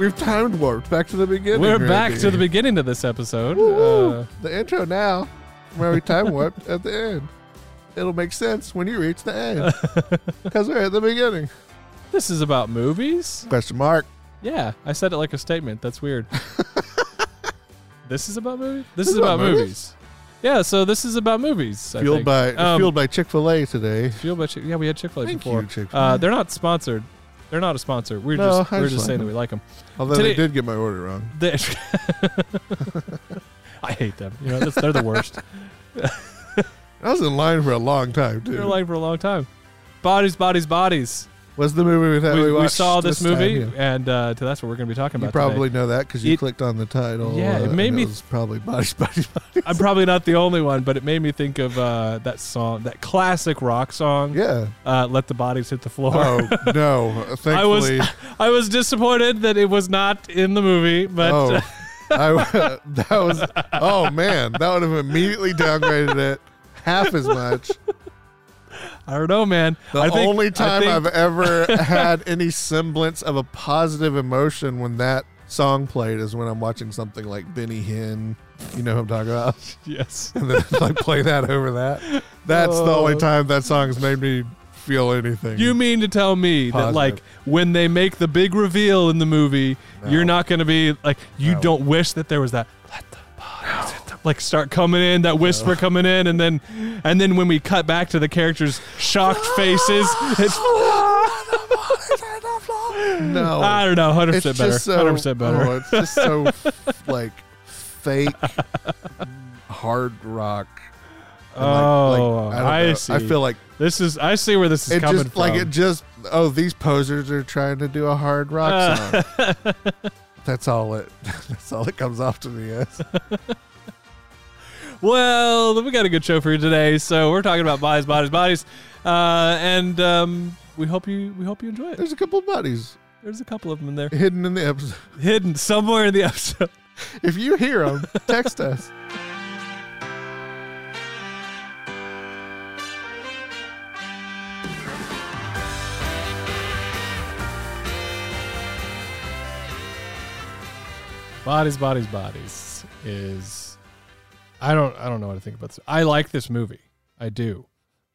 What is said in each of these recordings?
We've timed warped back to the beginning. We're back to the beginning of this episode. Uh, the intro now, where we time warped at the end. It'll make sense when you reach the end because we're at the beginning. this is about movies. Question mark. Yeah, I said it like a statement. That's weird. this is about movies. This, This is about, about movies. movies. Yeah, so this is about movies. I Fueled by Um, fueled by Chick Fil A today. Fueled by Chick- yeah, we had Chick Fil A before. you, Uh, they're not sponsored. They're not a sponsor. We're No, just I we're just just like saying them. that we like them. Although today- they did get my order wrong. They- I hate them. You know, they're the worst. I was in line for a long time too. They're like for a long time. Bodies, bodies, bodies. What's the movie that we, We, we saw this, time? movie, Yeah. and uh, to- that's what we're going to be talking about. You probably today. know that because you It- clicked on the title. Yeah, it uh, made and me- was probably bodies, bodies, bodies. I'm probably not the only one, but it made me think of uh, that song, that classic rock song. yeah. Uh, "Let the Bodies Hit the Floor." Oh no! I was Thankfully, I was disappointed that it was not in the movie, but oh, I, that was. Oh man, that would have immediately downgraded it half as much. I don't know, man. The I think- only time think- I've ever had any semblance of a positive emotion when that song played is when I'm watching something like Benny Hinn. You know who I'm talking about? yes, And then like play that over that. That's the only Oh. time that song's made me feel anything. you mean to tell me that like when they make the big reveal in the movie, No. you're not going to be like you No. don't wish that there was that let the bodies hit the like start coming in that whisper coming in and then and then when we cut back to the characters shocked faces it's no. I don't know 100% better 100% better oh, it's just so f- like fake hard rock. And, like- Oh, like, don't I know. see. I feel like this is I see where this is it coming just from like it just oh these posers are trying to do a hard rock Uh. song. that's all it. That's all it comes off to me as. Well, we got a good show for you today. So we're talking about bodies, bodies, bodies, uh, and um, we hope you we hope you enjoy it. There's a couple bodies. There's a couple of them in there hidden in the episode. hidden somewhere in the episode. If you hear them, text us. Bodies, bodies, bodies is I don't I don't know what to think about this. I like this movie. I do.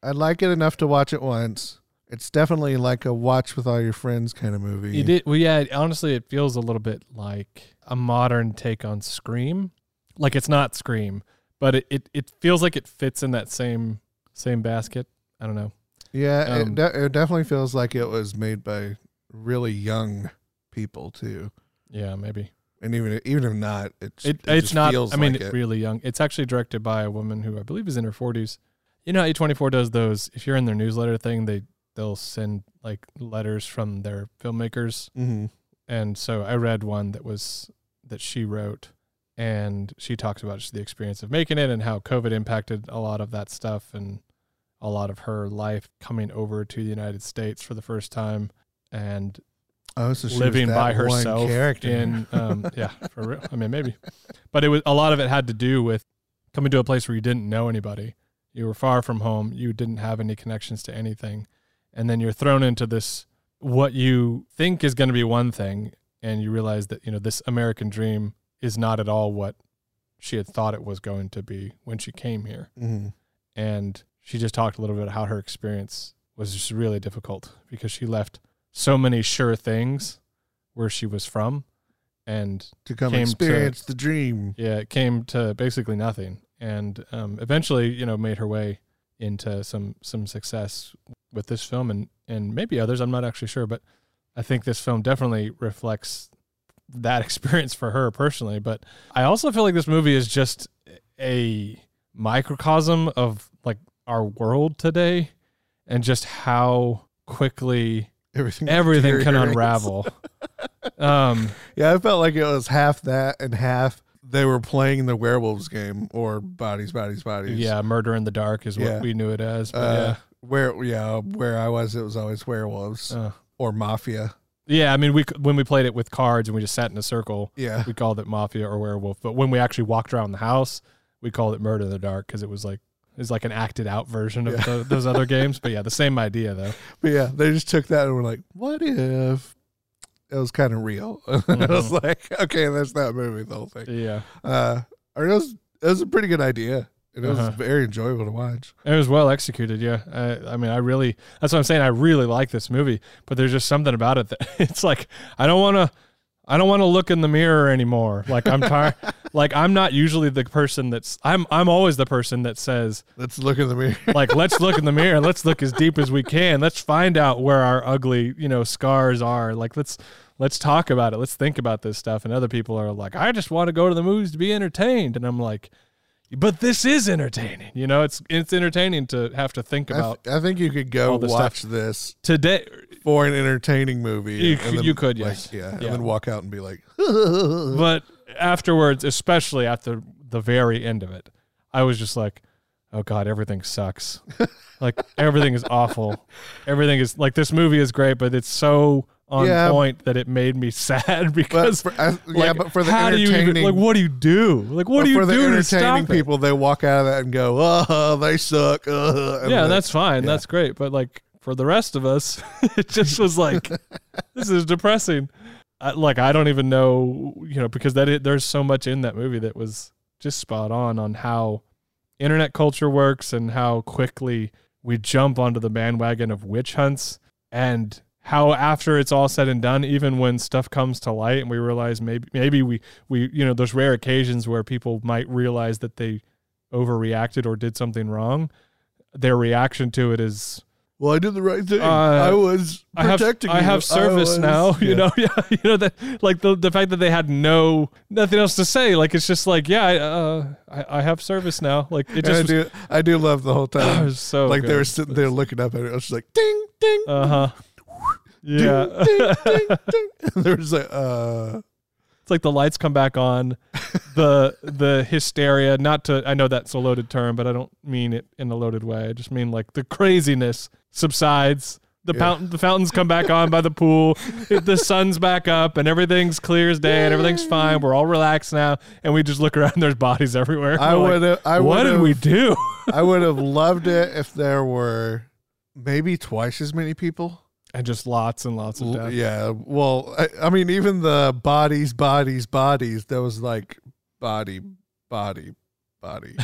I like it enough to watch it once. It's definitely like a watch with all your friends kind of movie. You did well. Yeah, honestly, it feels a little bit like a modern take on Scream. Like it's not Scream, but it, it, it feels like it fits in that same same basket. I don't know. Yeah, Um, it, de- it definitely feels like it was made by really young people too. Yeah, maybe. And even even if not, it's It, it it's not. I mean, like it. really young. It's actually directed by a woman who I believe is in her forties. You know, A twenty four does those. If you're in their newsletter thing, they they'll send like letters from their filmmakers, Mhm. and so I read one that was that she wrote, and she talks about just the experience of making it and how COVID impacted a lot of that stuff and a lot of her life coming over to the United States for the first time and Oh, so living by herself character. in um yeah for real. I mean maybe. But it was a lot of it had to do with coming to a place where you didn't know anybody. You were far from home. You didn't have any connections to anything. And then you're thrown into this what you think is going to be one thing and you realize that you know this american dream is not at all what she had thought it was going to be when she came here. Mhm. and she just talked a little bit about how her experience was just really difficult because she left so many sure things where she was from and to come came to- experience the dream. yeah it came to basically nothing and um, eventually you know made her way into some some success with this film and and maybe others i'm not actually sure but i think this film definitely reflects that experience for her personally but i also feel like this movie is just a microcosm of like our world today and just how quickly Everything everything can unravel um Yeah, I felt like it was half that and half they were playing the werewolves game or bodies, bodies, bodies. yeah murder in the dark is what Yeah. we knew it as but Uh, where yeah, where I was, it was always werewolves uh, or mafia. Yeah, I mean, we when we played it with cards and we just sat in a circle, Yeah, we called it mafia or werewolf. But when we actually walked around the house, we called it murder in the dark because it was like was like an acted out version of Yeah. the, those other games. But yeah, the same idea though. but yeah, they just took that and were like, "What if it was kind of real. I was like, okay, that's that movie. The whole thing. Yeah. Uh, or it was it was a pretty good idea. and It was Uh-huh. very enjoyable to watch. It was well executed, yeah. I, I mean, I really, that's what I'm saying. I really like this movie, but there's just something about it that it's like, I don't want to, I don't want to look in the mirror anymore. Like I'm tired. like I'm not usually the person that's, I'm, I'm always the person that says, Let's look in the mirror. like, let's look in the mirror. Let's look as deep as we can. Let's find out where our ugly, you know, scars are. Like, let's, let's talk about it. Let's think about this stuff. And other people are like, I just want to go to the movies to be entertained. And I'm like, but this is entertaining. You know, it's it's entertaining to have to think I, about th- I think you could go this watch this today. for an entertaining movie. You then, you could, like, yes. yeah, and then walk out and be like, But afterwards, especially at the the very end of it, I was just like, oh god, everything sucks. like everything is awful. Everything is like this movie is great, but it's so on Yeah. point that it made me sad but because. for, I, yeah, but for the how do you entertaining, even, like what do you do like what but do you for the do to entertaining stop it? people, they walk out of that and go, oh, they suck. Uh, yeah, that's fine. yeah. That's great. But like for the rest of us, it just was like, this is depressing. I, like I don't even know, you know, because that i there's so much in that movie that was just spot on on how internet culture works and how quickly we jump onto the bandwagon of witch hunts and how after it's all said and done even when stuff comes to light and we realize maybe maybe we we you know those rare occasions where people might realize that they overreacted or did something wrong their reaction to it is well, I did the right thing. Uh, I was I have protecting I you. have service was- now. You know, yeah, you know that like the the fact that they had no nothing else to say. Like it's just like yeah, I, uh, I, I have service now. Like it I just was, do, I do love the whole time. was so like they were sitting there looking up at it. I was just like, ding, ding, Uh huh. Yeah, ding, ding, ding. And there was like, uh, it's like the lights come back on, the the hysteria. Not to I know that's a loaded term, but I don't mean it in a loaded way. I just mean like the craziness subsides. The Yeah. fountain, the fountains come back on by the pool. the sun's back up, and everything's clear as day, and everything's fine. We're all relaxed now, and we just look around. There's bodies everywhere. I We're like, would I what did we do? I would have loved it if there were maybe twice as many people. And just lots and lots of death. Yeah. Well, I, I mean, even the bodies, bodies, bodies. There was like body, body, body,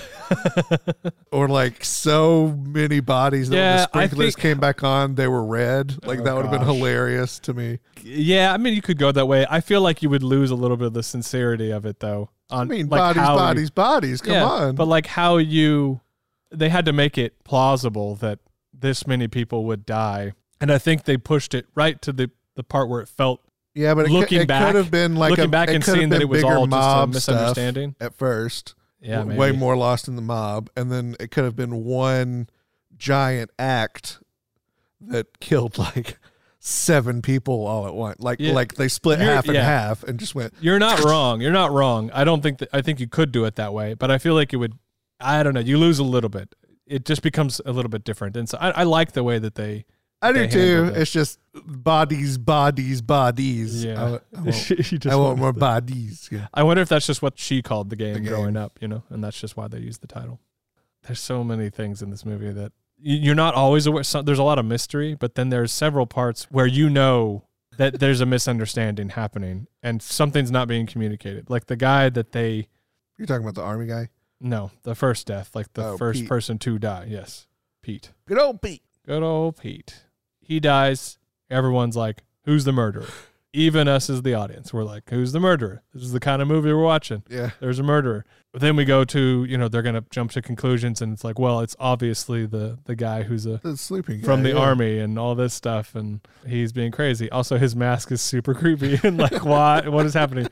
or like so many bodies that when the sprinklers think- came back on, they were red. Like Oh, that would have been hilarious to me. yeah, I mean, you could go that way. I feel like you would lose a little bit of the sincerity of it, though. On, I mean, like bodies, how you- bodies, bodies. Come Yeah, on. But like how you they had to make it plausible that this many people would die. And I think they pushed it right to the, the part where it felt yeah, but it, looking could, it back- could have been like looking a, back and seeing that it was all just a mob misunderstanding. at first. Yeah, w- way more lost in the mob, and then it could have been one giant act that killed like seven people all at once. Like Yeah. like they split You're- half and yeah. half and just went. You're not wrong. You're not wrong. I don't think that I think you could do it that way, but I feel like it would I don't know, you lose a little bit. It just becomes a little bit different. And so I, I like the way that they I do too. It's just bodies, bodies, bodies. Yeah. I, I want, just I want more the- bodies. Yeah. I wonder if that's just what she called the game, The game. growing up, you know, and that's just why they used the title. There's so many things in this movie that you're not always aware. So, there's a lot of mystery, but then there's several parts where you know that there's a misunderstanding happening and something's not being communicated. Like the guy that they, You're talking about the army guy. no, the first death, like the Oh, first Pete. person to die. Yes, Pete. Good old Pete. Good old Pete. He dies. Everyone's like, who's the murderer? Even us as the audience, we're like, who's the murderer? This is the kind of movie we're watching. Yeah. There's a murderer. But then we go to, you know, they're gonna jump to conclusions, and it's like, well, it's obviously the the guy who's a The sleeping guy, from the yeah. army and all this stuff, and he's being crazy. Also, his mask is super creepy and like, what what is happening?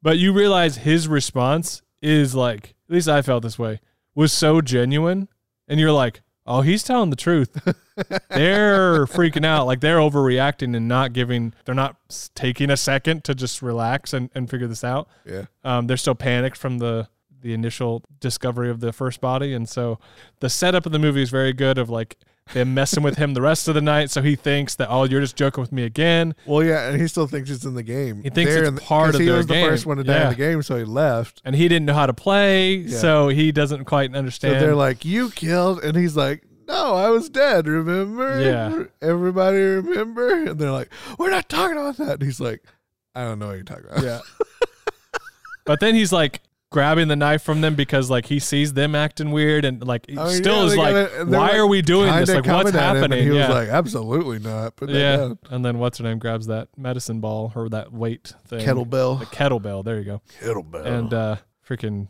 But you realize his response is like, at least I felt this way, was so genuine, and you're like, oh, he's telling the truth. they're freaking out, like they're overreacting and not giving, they're not taking a second to just relax and, and figure this out Yeah. um, they're still panicked from the the initial discovery of the first body and so the setup of the movie is very good of like them messing with him the rest of the night so he thinks that oh you're just joking with me again Well, yeah, and he still thinks it's in the game. He thinks They're it's the- part of he was the first one to die Yeah. in the game, so he left. and he didn't know how to play Yeah. so he doesn't quite So understand they're like, "You killed," and he's like, no, I was dead. Remember? Yeah. Everybody remember? And they're like, we're not talking about that. And he's like, I don't know what you're talking about. Yeah. but then he's like grabbing the knife from them because like he sees them acting weird and like he I still yeah, is like, gotta- why like, are we doing this? Like what's happening? He yeah. was like, absolutely not. Yeah. down. And then what's her name grabs that medicine ball or that weight thing. The Kettlebell. kettlebell. There you go. Kettlebell. And uh freaking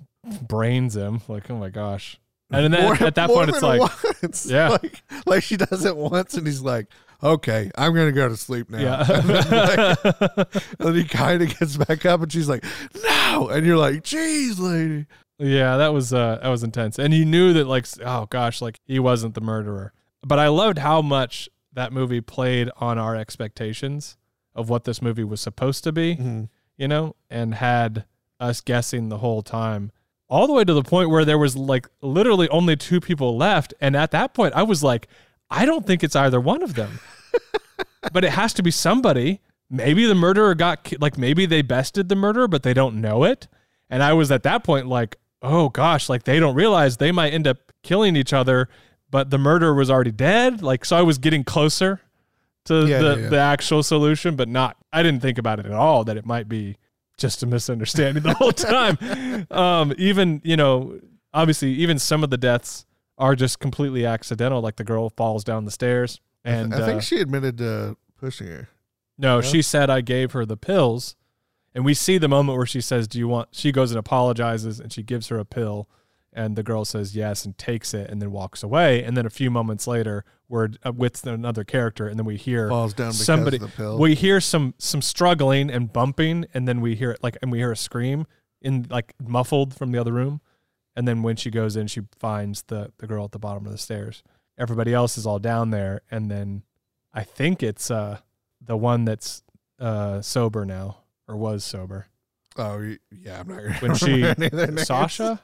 brains him. Like, oh my gosh. And then More- at that point, it's like, once. Yeah. like, like she does it once, and he's like, "Okay, I'm gonna go to sleep now." yeah. like, and then he kind of gets back up, and she's like, "No," and you're like, "Jeez, lady." Yeah, that was uh that was intense. And you knew that like oh gosh, like he wasn't the murderer. But I loved how much that movie played on our expectations of what this movie was supposed to be, Mm-hmm. you know, and had us guessing the whole time. All the way to the point where there was like literally only two people left and at that point I was like I don't think it's either one of them. but it has to be somebody. Maybe the murderer got ki- like maybe they bested the murderer but they don't know it. And I was at that point like, oh gosh, like they don't realize they might end up killing each other, but the murderer was already dead. Like so I was getting closer to Yeah, the, yeah, yeah. the actual solution, but not I didn't think about it at all that it might be just a misunderstanding the whole time. Um, even, you know, obviously even some of the deaths are just completely accidental, like the girl falls down the stairs. And I think uh, she admitted to pushing her. no, Yeah. she said I gave her the pills. And we see the moment where she says, Do you want she goes and apologizes and she gives her a pill and the girl says yes and takes it and then walks away. And then a few moments later, we're uh, with another character and then we hear Falls down because somebody of the pill. we hear some some struggling and bumping and then we hear it like and we hear a scream in like muffled from the other room. And then when she goes in, she finds the the girl at the bottom of the stairs. Everybody else is all down there, and then I think it's uh the one that's uh sober now or was sober. oh yeah, I'm not When she remember any of their names. Sasha,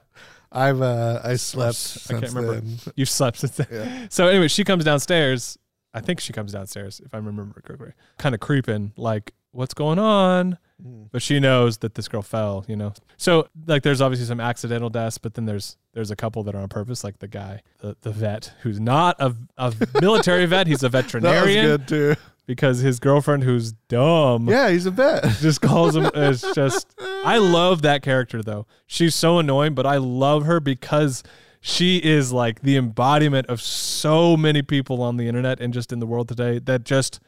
I've uh I slept I can't remember. then. you've slept since then. Yeah. So anyway, she comes downstairs. I think she comes downstairs if I remember correctly. Kind of creeping, like what's going on? Mm. But she knows that this girl fell, you know. So like, there's obviously some accidental deaths, but then there's there's a couple that are on purpose, like the guy, the, the vet, who's not a, a military vet. He's a veterinarian. That was good too. because his girlfriend, who's dumb, Yeah, he's a vet. just calls him. It's just I love that character though. She's so annoying, but I love her because she is like the embodiment of so many people on the internet and just in the world today that just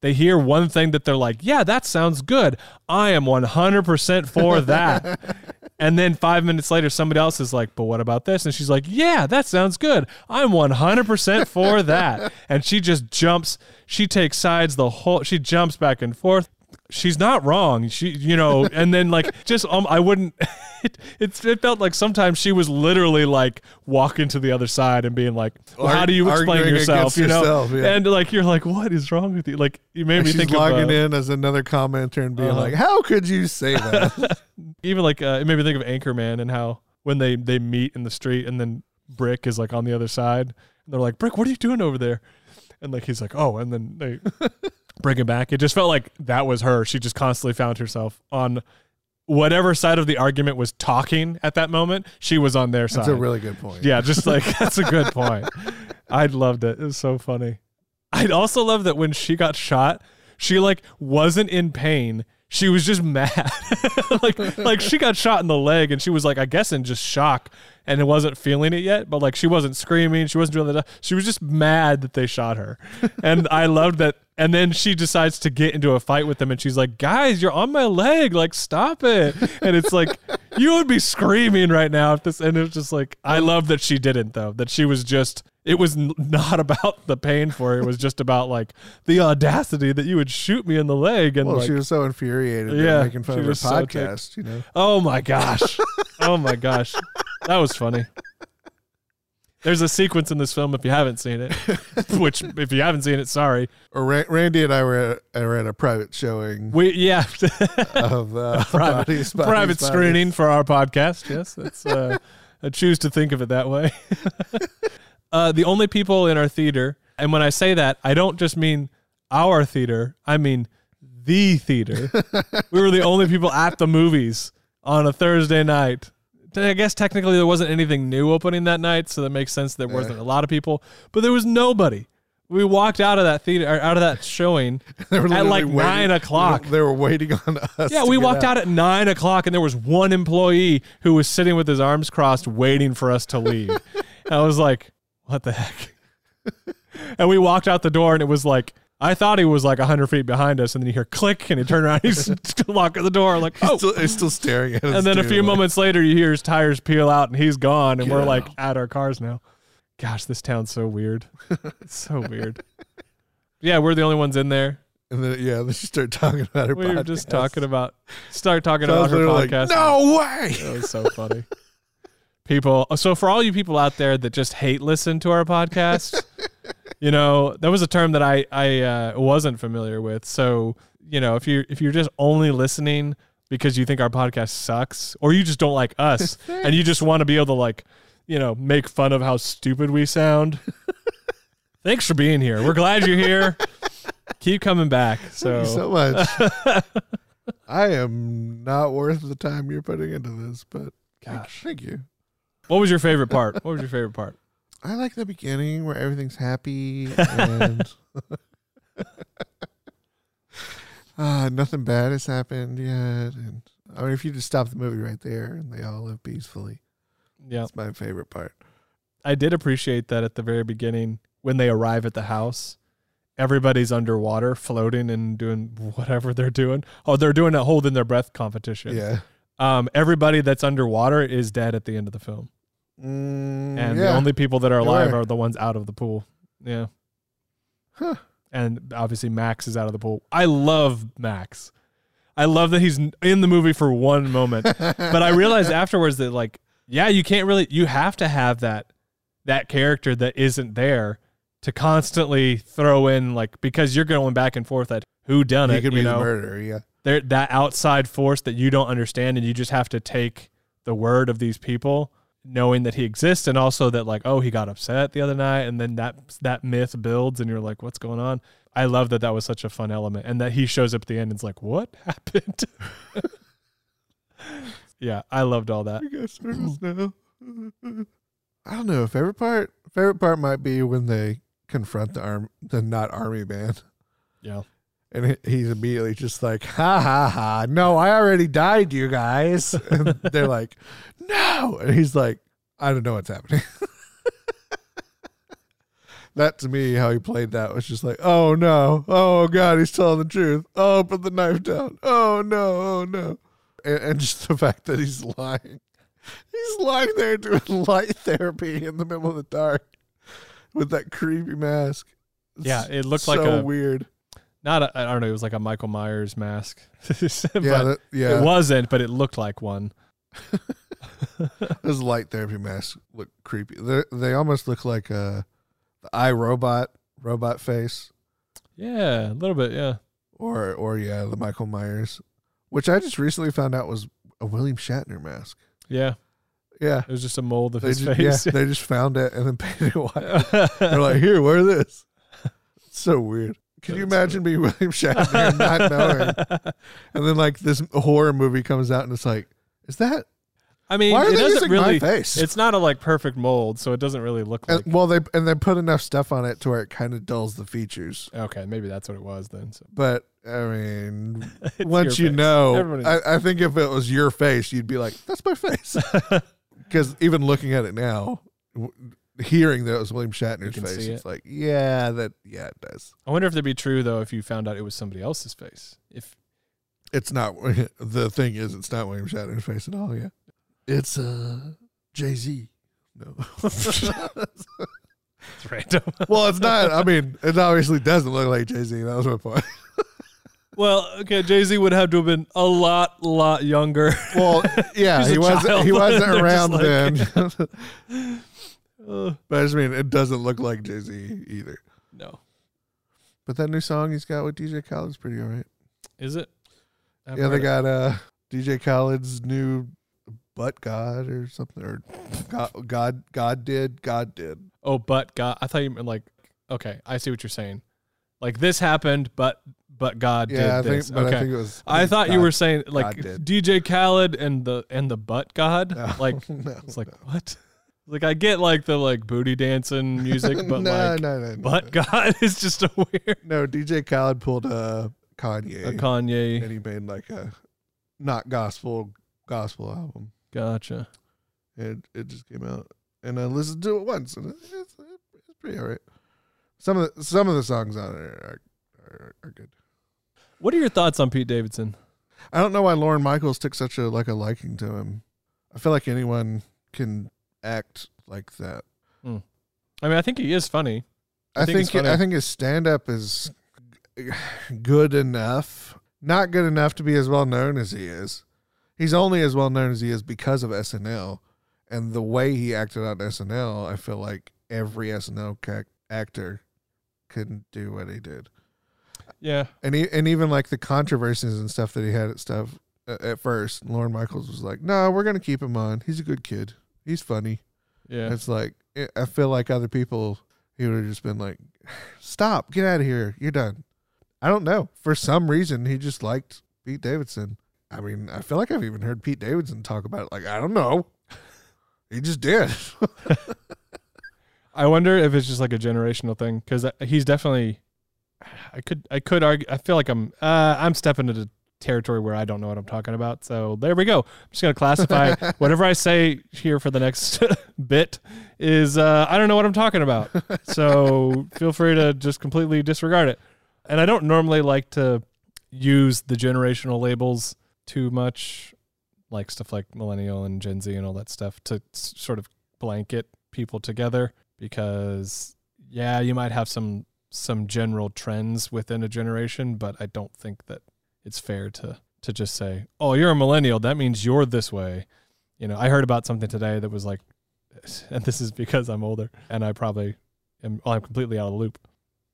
they hear one thing that they're like, "Yeah, that sounds good. I am 100% for that." and then 5 minutes later somebody else is like, "But what about this?" And she's like, "Yeah, that sounds good. I'm 100% for that." and she just jumps, she takes sides the whole she jumps back and forth she's not wrong. She, you know, and then like just um, I wouldn't. It, it it felt like sometimes she was literally like walking to the other side and being like, well, "How do you explain yourself?" You know, yourself, yeah. and like you're like, "What is wrong with you?" Like you made And me she's think logging of uh, in as another commenter and being Uh-huh. like, "How could you say that?" even like uh, it made me think of Anchorman and how when they they meet in the street and then Brick is like on the other side and they're like, "Brick, what are you doing over there?" And like he's like, "Oh," and then they bring him back. It just felt like that was her. She just constantly found herself on whatever side of the argument was talking at that moment. She was on their side. That's a really good point. Yeah, just like that's a good point. I loved it. It was so funny. I'd also love that when she got shot, she like wasn't in pain. She was just mad. like like she got shot in the leg and she was like I guess in just shock and it wasn't feeling it yet, but like she wasn't screaming, she wasn't doing that. She was just mad that they shot her. And I loved that and then she decides to get into a fight with them and she's like, "Guys, you're on my leg. Like stop it." And it's like you would be screaming right now if this and it was just like I oh. love that she didn't though. That she was just it was n- not about the pain for her. It was just about like the audacity that you would shoot me in the leg and Well, like she was so infuriated Yeah, making fun of her was so podcast, you know. Oh my gosh. oh my gosh. That was funny. There's a sequence in this film if you haven't seen it, which if you haven't seen it, sorry. Or Ra- Randy and I were at, were at a private showing We yeah, of uh, private Bodies, Bodies, private Bodies. screening for our podcast. Yes, that's uh, I choose to think of it that way. uh, the only people in our theater, and when I say that, I don't just mean our theater. I mean the theater. we were the only people at the movies on a Thursday night I guess technically there wasn't anything new opening that night, so that makes sense. There wasn't a lot of people, but there was nobody. We walked out of that theater, or out of that showing. At, like, waiting- nine o'clock. They were waiting on us. Yeah, we walked out at nine o'clock, and there was one employee who was sitting with his arms crossed, waiting for us to leave. and I was like, "What the heck?" and we walked out the door, and it was like I thought he was like hundred feet behind us, and then you hear click, and he turned around, he's still locking the door, like, He's "Oh." still, he's still staring at us. and then a few like, moments later, you hear his tires peel out, and he's gone, and we're like at our cars now. Gosh, this town's so weird. it's so weird. Yeah, we're the only ones in there. And then yeah, then she started talking about her. We were just talking about start talking So about her podcast. Like, no way. That was so funny. People, so for all you people out there that just hate listen to our podcast, you know that was a term that I I uh, wasn't familiar with. So you know if you if you're just only listening because you think our podcast sucks, or you just don't like us, and you just want to be able to like you know make fun of how stupid we sound. Thanks for being here. We're glad you're here. Keep coming back. So, Thank you so much. I am not worth the time you're putting into this, but gosh, thank you. what was your favorite part? What was your favorite part? I like the beginning where everything's happy and uh, nothing bad has happened yet. And I mean, if you just stop the movie right there and they all live peacefully, Yeah. that's my favorite part. I did appreciate that at the very beginning when they arrive at the house, everybody's underwater, floating and doing whatever they're doing. Oh, they're doing a holding their breath competition. Yeah. Um, everybody that's underwater is dead at the end of the film, Mm, and yeah. the only people that are alive are the ones out of the pool. Yeah. Huh. And obviously Max is out of the pool. I love Max. I love that he's in the movie for one moment. but I realized afterwards that like, yeah, you can't really you have to have that that character that isn't there to constantly throw in like because you're going back and forth at who done it. could be know, the murderer. Yeah. there that outside force that you don't understand and you just have to take the word of these people knowing that he exists and also that like oh he got upset the other night and then that that myth builds and you're like what's going on i love that that was such a fun element and that he shows up at the end and it's like what happened yeah i loved all that I guess now. I don't know. Favorite part? Favorite part might be when they confront the arm, the not army man, yeah and he's immediately just like, "Ha ha ha! No, I already died, you guys." And they're like, "No," and he's like, "I don't know what's happening." that to me, how he played that was just like, "Oh no! Oh god, he's telling the truth! Oh, put the knife down! Oh no! Oh no!" And, and just the fact that he's lying. He's lying there doing light therapy in the middle of the dark with that creepy mask. It's Yeah, it looked so like a- weird. Not a, i don't know it was like a michael myers mask Yeah, that, yeah. it wasn't but it looked like one Those light therapy masks look creepy. They they almost look like a the I, Robot robot face, yeah a little bit yeah or or yeah, the Michael Myers, which I just recently found out was a William Shatner mask. yeah Yeah, it was just a mold of they his just, face yeah, they just found it and then painted it white. They're like, here, wear this. It's so weird. Can you imagine being William Shatner and not knowing? And then like this horror movie comes out and it's like, is that I mean, why are it they doesn't using really. my face? It's not a like perfect mold, so it doesn't really look like. and, well, they and they put enough stuff on it to where it kind of dulls the features. okay, maybe that's what it was then. So But I mean, It's once your you face. know, Everybody I, I think if it was your face, you'd be like, "That's my face." Because even looking at it now, w- hearing that it was William Shatner's face, see it's like, yeah, that yeah, it does. I wonder if that'd be true though if you found out it was somebody else's face. If It's not. The thing is, it's not William Shatner's face at all. Yeah, it's uh Jay Z. No. it's random. well, it's not. I mean, it obviously doesn't look like Jay Z. That was my point. well, okay, Jay Z would have to have been a lot, lot younger. Well, yeah, he wasn't. He wasn't around just then. Uh, but I just mean, it doesn't look like Jay Z either. no, But that new song he's got with DJ Khaled's pretty all right. is it? I haven't Yeah, they it. got uh DJ Khaled's new But God or something or God God God did God did. Oh, but God, I thought you meant like. Okay, I see what you're saying. Like this happened, but but God yeah, I did think, this. but okay. I think it was. I think thought you were saying like. DJ Khaled and the and the butt God. No, Like no, it's like what? Like I get like the like booty dancing music, but no, like no, no, no, butt no. God is just a weird No, DJ Khaled pulled a Kanye, a Kanye. and he made like a not gospel gospel album. Gotcha. and it just came out, and I listened to it once, and it's, it's pretty alright. Some of the, some of the songs on it are, are are good. What are your thoughts on Pete Davidson? I don't know why Lorne Michaels took such a like a liking to him. I feel like anyone can act like that. Hmm. I mean, I think he is funny. I I, think think, funny. I think his stand up is good enough. Not good enough to be as well known as he is. He's only as well known as he is because of SNL and the way he acted on SNL. I feel like every SNL ca- actor couldn't do what he did, Yeah. and he, and even like the controversies and stuff that he had at stuff at at first. Lorne Michaels was like, "No, we're gonna keep him on. He's a good kid. He's funny." Yeah. It's like I- I feel like other people he would have just been like, "Stop, get out of here, you're done." I don't know. For some reason, he just liked Pete Davidson. I mean, I feel like I've even heard Pete Davidson talk about it. Like, I don't know, he just did. I wonder if it's just like a generational thing because he's definitely. I could I could argue. I feel like I'm uh, I'm stepping into territory where I don't know what I'm talking about. So there we go. I'm just gonna classify whatever I say here for the next bit is uh, I don't know what I'm talking about. So feel free to just completely disregard it. And I don't normally like to use the generational labels too much, like stuff like millennial and Gen Z and all that stuff to s- sort of blanket people together because yeah, you might have some some general trends within a generation, but I don't think that it's fair to to just say, "Oh, you're a millennial, that means you're this way." You know, I heard about something today that was like and this is because I'm older and I probably am well, I'm completely out of the loop.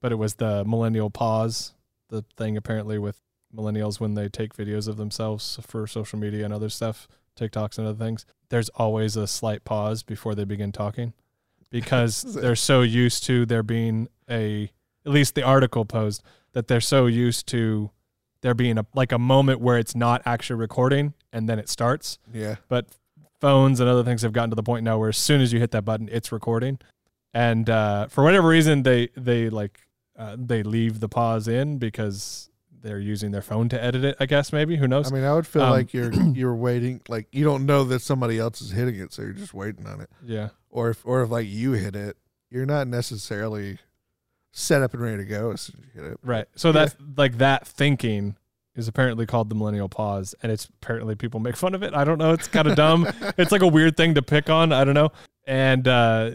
But it was the millennial pause, the thing apparently with millennials when they take videos of themselves for social media and other stuff, TikToks and other things. There's always a slight pause before they begin talking because they're so used to there being a at least the article posed that they're so used to there being a like a moment where it's not actually recording and then it starts. Yeah, but phones and other things have gotten to the point now where as soon as you hit that button it's recording. And uh, for whatever reason they they like uh, they leave the pause in because they're using their phone to edit it i guess maybe. Who knows? I mean, I would feel Um, like you're you're waiting, like you don't know that somebody else is hitting it, so you're just waiting on it. yeah. Or if or if like you hit it, you're not necessarily set up and ready to go as soon as you hit it. right. So that's like that thinking is apparently called the millennial pause and it's apparently people make fun of it. I don't know. It's kind of dumb. It's like a weird thing to pick on. I don't know. And uh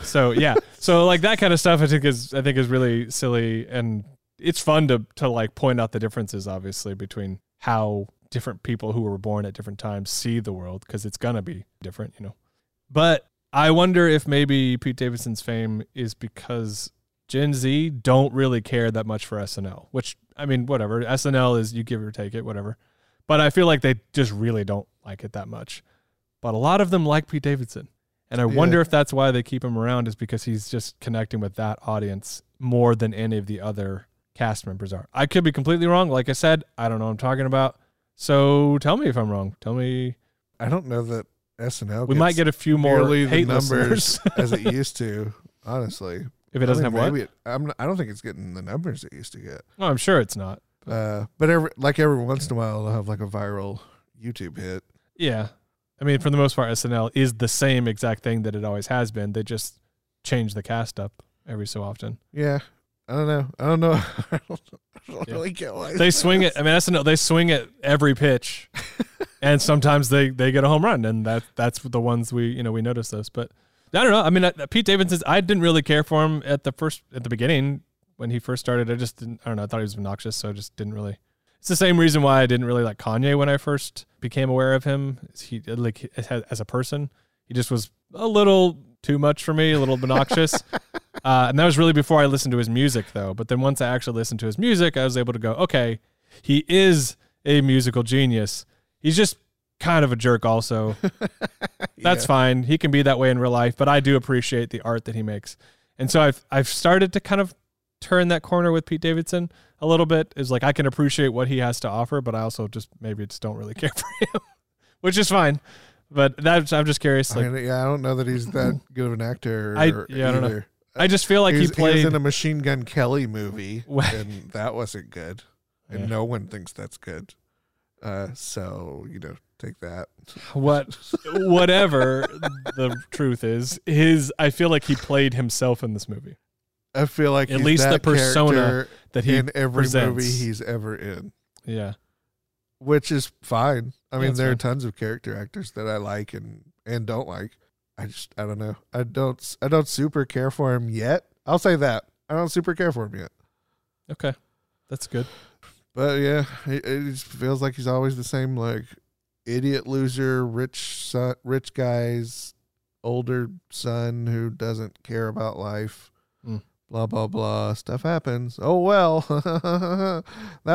so yeah. So like that kind of stuff i think is i think is really silly and it's fun to to like point out the differences obviously between how different people who were born at different times see the world because it's gonna be different you know. But i wonder if maybe pete davidson's fame is because gen z don't really care that much for snl which i mean whatever snl is you give or take it whatever but i feel like they just really don't like it that much but a lot of them like pete davidson and I Yeah. wonder if that's why they keep him around is because he's just connecting with that audience more than any of the other cast members are. I could be completely wrong. Like I said, I don't know what I'm talking about. So tell me if I'm wrong. Tell me. I don't know that SNL. We might get a few more hate numbers as it used to. Honestly, if it doesn't I have think what. It, I'm. I don't think it's getting the numbers it used to get. No, I'm sure it's not. Uh, but every like every once in a while, they'll have like a viral YouTube hit. Yeah. I mean, for the most part, SNL is the same exact thing that it always has been. They just change the cast up every so often. Yeah, I don't know. I don't know. I don't, I don't Yeah. really get why They swing it. I mean, SNL they swing it every pitch, and sometimes they they get a home run, and that that's the ones we you know we notice those. But I don't know. I mean, uh, Pete Davidson's. I didn't really care for him at the first at the beginning when he first started. I just didn't. I don't know. I thought he was obnoxious, so I just didn't really. It's the same reason why I didn't really like Kanye when I first became aware of him. He like as a person, he just was a little too much for me, a little obnoxious. Uh, and that was really before I listened to his music, though. But then once I actually listened to his music, I was able to go, okay, he is a musical genius. He's just kind of a jerk, also. That's Yeah. fine. He can be that way in real life, but I do appreciate the art that he makes. And so I've I've started to kind of turn that corner with Pete Davidson a little bit. Is like I can appreciate what he has to offer, but I also just maybe just don't really care for him, which is fine. But that's I'm just curious. I mean, yeah, I don't know that he's that good of an actor. I- yeah, I don't know. I just feel like he, he, was, he was played. in a Machine Gun Kelly movie, and that wasn't good. And Yeah. no one thinks that's good. Uh, so you know, take that. what whatever the truth is his i feel like he played himself in this movie I feel like At he's least the persona that he in every presents. movie he's ever in, yeah which is fine. I mean, there are tons of character actors that I like and and don't like. I just I don't know. I don't I don't super care for him yet. I'll say that I don't super care for him yet. okay that's good But yeah, it, it just feels like he's always the same, like idiot loser, rich son, rich guy's older son who doesn't care about life. Mm. Blah blah blah. Stuff happens. Oh well, that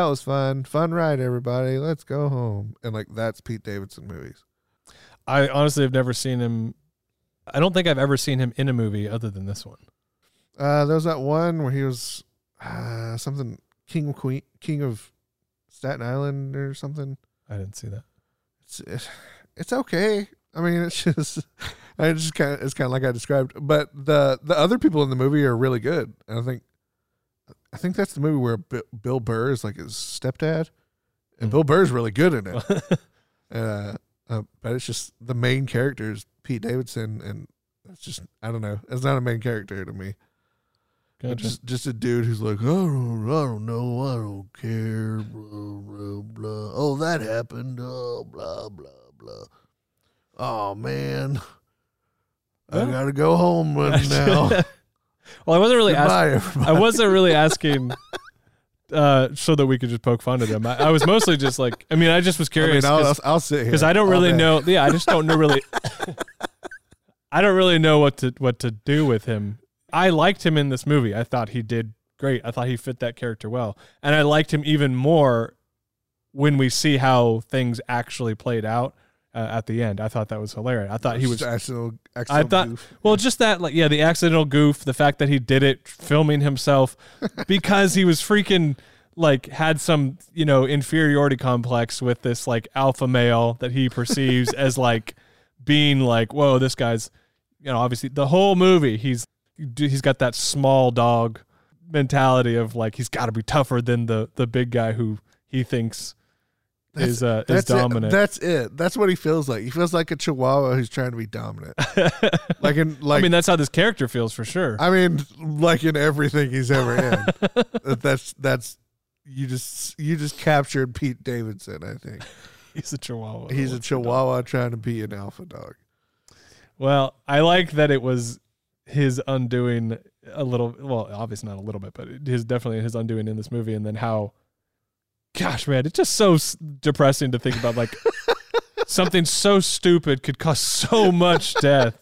was fun. Fun ride, everybody. Let's go home. And like that's Pete Davidson movies. i honestly have never seen him i don't think i've ever seen him in a movie other than this one Uh, there was that one where he was uh, something king of queen, king of Staten Island or something. i didn't see that it's it's okay. I mean, it's just I just kind of it's kind of like I described, but the the other people in the movie are really good. And I think I think that's the movie where Bi- Bill Burr is like his stepdad, and. Bill Burr is really good in it. uh, uh, but it's just the main character is Pete Davidson, and it's just I don't know. It's not a main character to me. Gotcha. Just just a dude who's like, I don't, I don't know, I don't care, blah blah blah. Oh, that happened. Oh, blah blah blah. Oh man, I gotta go home right now. well i wasn't really asking i wasn't really asking uh so that we could just poke fun at him i, I was mostly just like i mean i just was I curious mean, I'll, I'll, I'll sit here because I don't really day. know. Yeah, I just don't know really. I don't really know what to what to do with him. I liked him in this movie. I thought he did great. I thought he fit that character well, and I liked him even more when we see how things actually played out uh, at the end. I thought that was hilarious. I thought he was accidental, accidental thought- goof. well, just that, like, yeah, the accidental goof, the fact that he did it filming himself because he was freaking like had some, you know, inferiority complex with this like alpha male that he perceives as like being like, whoa, this guy's, you know, obviously the whole movie he's he's got that small dog mentality of like he's got to be tougher than the the big guy who he thinks That's- is uh is dominant. It. That's it. That's what he feels like. He feels like a Chihuahua who's trying to be dominant. Like in like I mean, that's how this character feels for sure. I mean, like in everything he's ever in. That's that's you just you just captured Pete Davidson. I think he's a chihuahua. he's a Chihuahua trying to be an alpha dog. Well, I like that it was his undoing a little. Well, obviously not a little bit, but it is definitely his undoing in this movie. And then how, gosh, man, it's just so s- depressing to think about. Like something so stupid could cause so much death.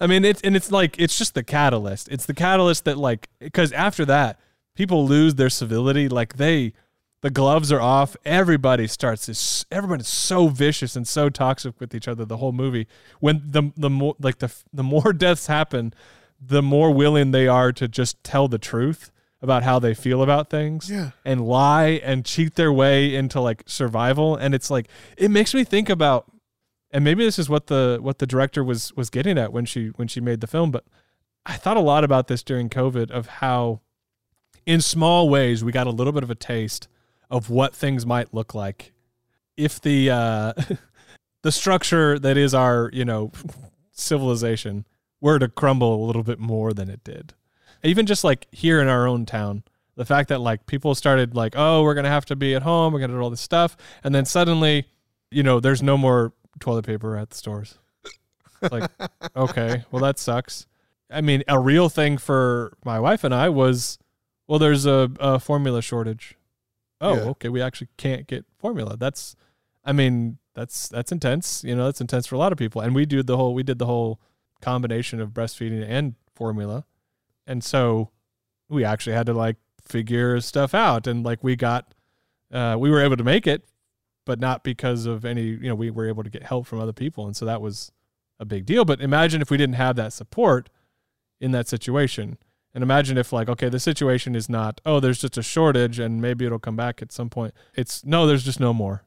I mean, it's and it's like it's just the catalyst. It's the catalyst that like because after that, people lose their civility. Like they, the gloves are off. Everybody starts this. Everybody's so vicious and so toxic with each other the whole movie. When the the more like the the more deaths happen, the more willing they are to just tell the truth about how they feel about things Yeah. and lie and cheat their way into like survival and it's like it makes me think about and maybe this is what the what the director was was getting at when she when she made the film but i thought a lot about this during covid of how in small ways we got a little bit of a taste of what things might look like if the uh the structure that is our you know civilization were to crumble a little bit more than it did. Even just like here in our own town the fact that like people started like oh we're gonna have to be at home we're gonna do all this stuff and then suddenly you know there's no more toilet paper at the stores. It's like okay well that sucks. I mean a real thing for my wife and i was well there's a, a formula shortage. Oh Yeah. okay we actually can't get formula. That's i mean that's that's intense you know that's intense for a lot of people. And we do the whole we did the whole combination of breastfeeding and formula and so we actually had to like figure stuff out and like we got uh we were able to make it but not because of any you know we were able to get help from other people and so that was a big deal but imagine if we didn't have that support in that situation And imagine if like, okay, the situation is not, oh, there's just a shortage and maybe it'll come back at some point. It's no, there's just no more.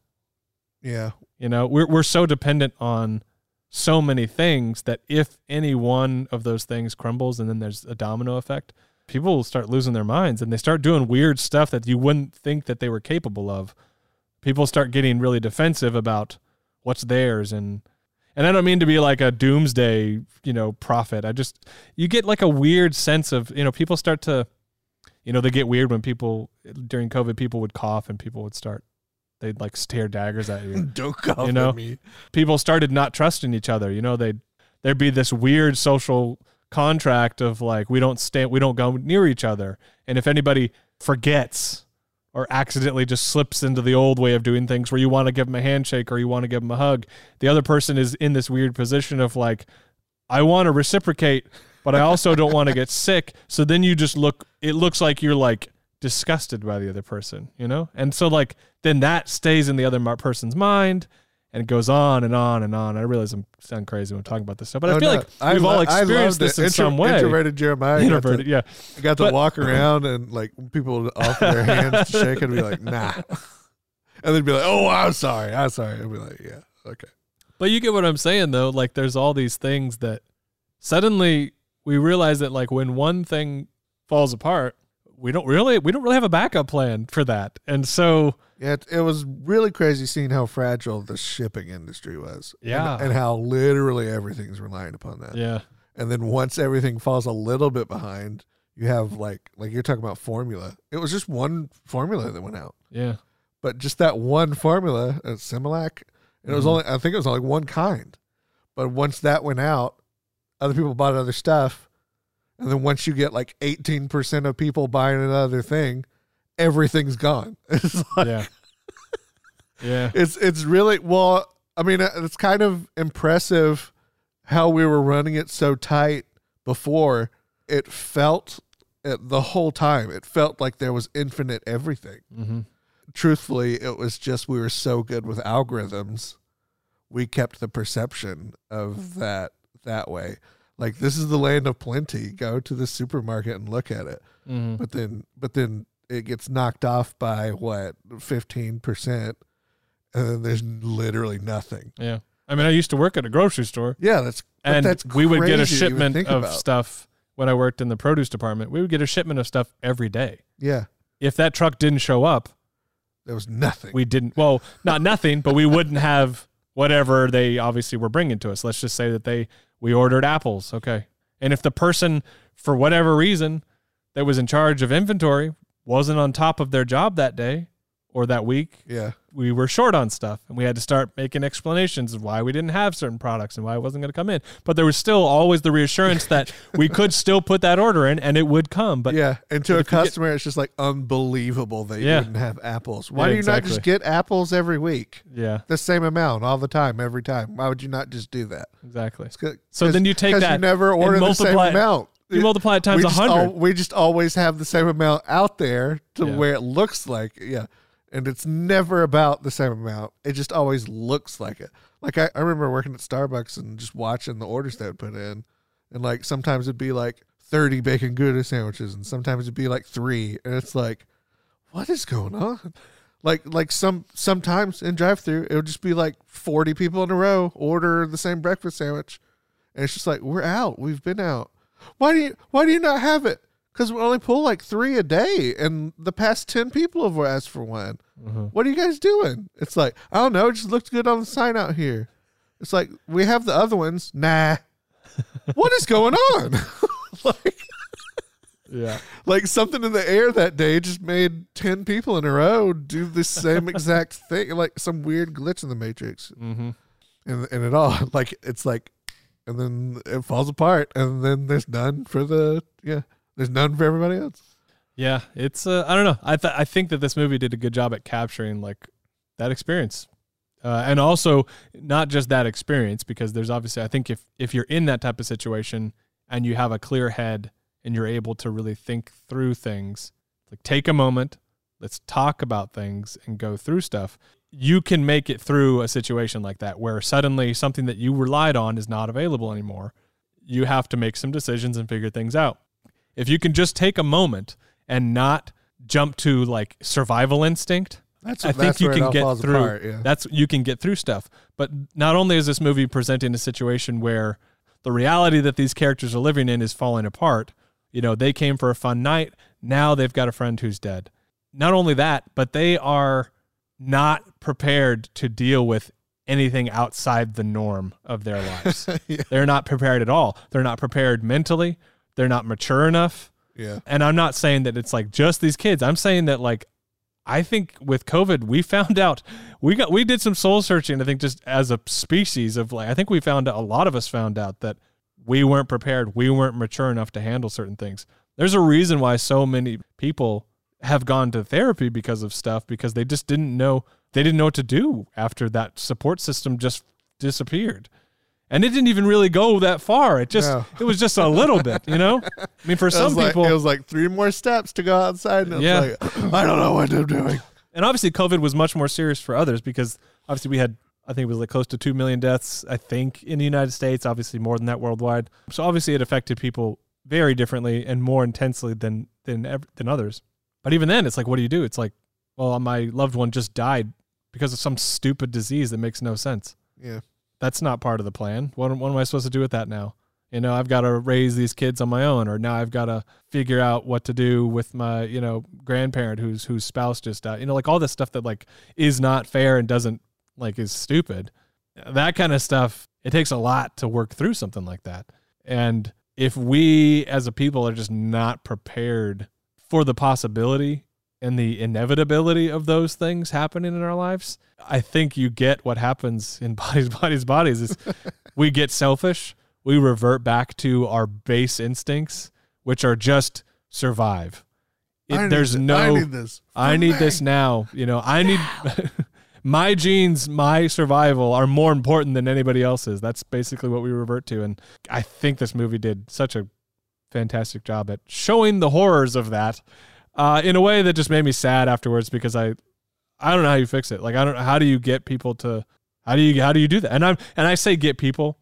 Yeah. You know, we're we're so dependent on so many things that if any one of those things crumbles and then there's a domino effect, people will start losing their minds and they start doing weird stuff that you wouldn't think that they were capable of. People start getting really defensive about what's theirs and and I don't mean to be like a doomsday, you know, prophet. I just you get like a weird sense of, you know, people start to you know, they get weird when people during COVID people would cough and people would start they'd like stare daggers at you. Don't cough You know? me. people started not trusting each other. You know, they would there'd be this weird social contract of like we don't stand we don't go near each other. And if anybody forgets or accidentally just slips into the old way of doing things where you want to give them a handshake or you want to give them a hug, the other person is in this weird position of like I want to reciprocate, but I also don't want to get sick. So then you just look it looks like you're like disgusted by the other person, you know? And so like then that stays in the other person's mind and it goes on and on and on. I realize I'm sound crazy when I'm talking about this stuff, but I Oh, feel no. like I we've lo- all experienced this in Intro- some way. Introverted Jeremiah. got to- yeah. I got to But- walk around and like people would offer their hands to shake and be like, nah. And they'd be like, oh, I'm sorry. I'm sorry. I'd be like, yeah, okay. But you get what I'm saying though. Like there's all these things that suddenly we realize that like when one thing falls apart, we don't really we don't really have a backup plan for that. And so Yeah, it, it was really crazy seeing how fragile the shipping industry was. Yeah. And, how literally everything's relying upon that. yeah. And then once everything falls a little bit behind, you have like, like you're talking about formula. It was just one formula that went out. Yeah. but just that one formula at Similac, and it was Mhm. only I think it was only one kind. But once that went out, other people bought other stuff, and then once you get like eighteen percent of people buying another thing, everything's gone. It's like, Yeah. yeah. it's it's really well. I mean, uh, it's kind of impressive how we were running it so tight before. It felt it, the whole time. It felt like there was infinite everything Mm-hmm. truthfully, it was just we were so good with algorithms, we kept the perception of that that way. Like this is the land of plenty. Go to the supermarket and look at it. Mm-hmm. But then, but then it gets knocked off by what fifteen percent, and then there's literally nothing. Yeah. I mean, I used to work at a grocery store Yeah, that's and that's we would get a crazy to even shipment of about. stuff when I worked in the produce department. We would get a shipment of stuff every day. Yeah, If that truck didn't show up, there was nothing. we didn't well not nothing but we wouldn't have whatever they obviously were bringing to us let's just say that they we ordered apples okay. And if the person for whatever reason that was in charge of inventory wasn't on top of their job that day or that week yeah, we were short on stuff and we had to start making explanations of why we didn't have certain products and why it wasn't going to come in but there was still always the reassurance that we could still put that order in and it would come but yeah, and to a you get- customer, it's just like unbelievable that Yeah. you wouldn't have apples. Why Yeah, do you not just get apples every week? yeah the same amount all the time, every time. Why would you not just do that? exactly So then you take that you never order the same it. amount. you multiply it times a 100 we just always have the same amount out there to Yeah. where it looks like yeah, and it's never about the same amount. It just always looks like it. Like I, I remember working at Starbucks and just watching the orders they would put in, and like sometimes it'd be like thirty bacon gouda sandwiches, and sometimes it'd be like three, and it's like, what is going on? Like like some sometimes in drive through it would just be like forty people in a row order the same breakfast sandwich, and it's just like we're out. We've been out. Why do you Why do you not have it? Because we only pull like three a day, and the past ten people have asked for one. Mhm. What are you guys doing? It's like I don't know. It just looks good on the sign out here. It's like we have the other ones. Nah. what is going on? like yeah like something in the air that day just made 10 people in a row do the same exact thing like some weird glitch in the matrix mm-hmm. and and it all like it's like and then it falls apart and then there's none for the yeah there's none for everybody else Yeah, it's uh, I don't know. I th- I think that this movie did a good job at capturing like that experience, uh, and also not just that experience because there's obviously I think if if you're in that type of situation and you have a clear head and you're able to really think through things, like take a moment, let's talk about things and go through stuff. You can make it through a situation like that where suddenly something that you relied on is not available anymore. You have to make some decisions and figure things out if you can just take a moment and not jump to like survival instinct, That's I think you can get through. apart, yeah. That's you can get through stuff. But not only is this movie presenting a situation where the reality that these characters are living in is falling apart. You know, they came for a fun night. Now they've got a friend who's dead. Not only that, but they are not prepared to deal with anything outside the norm of their lives. Yeah. They're not prepared at all. They're not prepared mentally. They're not mature enough. yeah. And I'm not saying that it's like just these kids. I'm saying that like I think with COVID we found out we got we did some soul searching I think just as a species of like I think we found a lot of us found out that we weren't prepared. We weren't mature enough to handle certain things. There's a reason why so many people have gone to therapy because of stuff because they just didn't know they didn't know what to do after that support system just disappeared. And it didn't even really go that far. It just No. it was just a little bit, you know? I mean for It some like, people it was like three more steps to go outside, and Yeah. like, I don't know what I'm doing. and obviously COVID was much more serious for others because obviously we had I think it was like close to 2 million deaths I think in the United States obviously more than that worldwide so obviously it affected people very differently and more intensely than than than others but even then it's like what do you do it's like well my loved one just died because of some stupid disease that makes no sense Yeah. That's not part of the plan. What, what am I supposed to do with that now? You know I've got to raise these kids on my own or now I've got to figure out what to do with my you know grandparent whose whose spouse just died. You know like all this stuff that like is not fair and doesn't like is stupid. That kind of stuff it takes a lot to work through something like that. And if we as a people are just not prepared for the possibility and the inevitability of those things happening in our lives i think you get what happens in bodies bodies bodies is we get selfish we revert back to our base instincts which are just survive It- there's no I need this. I need me. this now. You know, I need my genes, my survival are more important than anybody else's. That's basically what we revert to. And I think this movie did such a fantastic job at showing the horrors of that uh, in a way that just made me sad afterwards because I, I don't know how you fix it. Like, I don't know. How do you get people to, how do you, how do you do that? And I'm, and I say get people.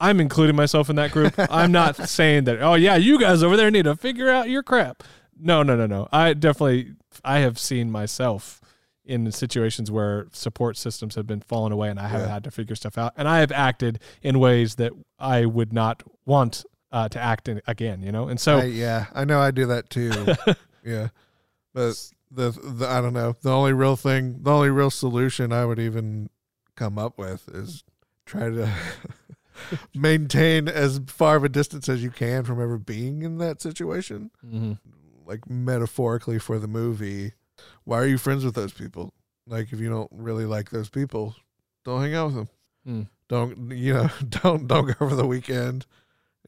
I'm including myself in that group. I'm not saying that, oh, yeah, you guys over there need to figure out your crap. No, no, no, no. I definitely, I have seen myself in situations where support systems have been falling away and I have Yeah. had to figure stuff out. And I have acted in ways that I would not want uh, to act in again, you know? And so, I, yeah, I know I do that too. yeah, but the, the I don't know. The only real thing, the only real solution I would even come up with is try to maintain as far of a distance as you can from ever being in that situation. Mhm. Like metaphorically for the movie, why are you friends with those people? Like if you don't really like those people, don't hang out with them. Mm. Don't you know? Don't don't go for the weekend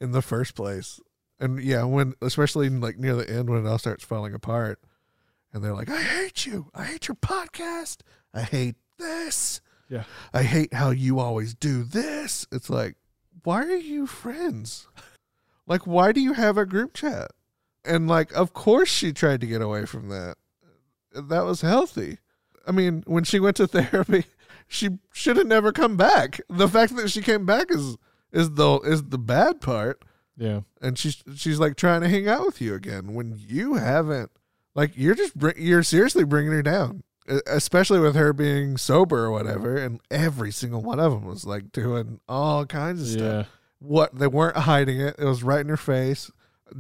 in the first place. And yeah, when especially like near the end when it all starts falling apart, and they're like, "I hate you. I hate your podcast. I hate this. Yeah. I hate how you always do this." It's like, why are you friends? Like, why do you have a group chat? And like, of course, she tried to get away from that. That was healthy. I mean, when she went to therapy, she should have never come back. The fact that she came back is is the is the bad part yeah. and she's she's like trying to hang out with you again when you haven't like you're just bring, you're seriously bringing her down especially with her being sober or whatever and every single one of them was like doing all kinds of stuff. What they weren't hiding it it was right in her face.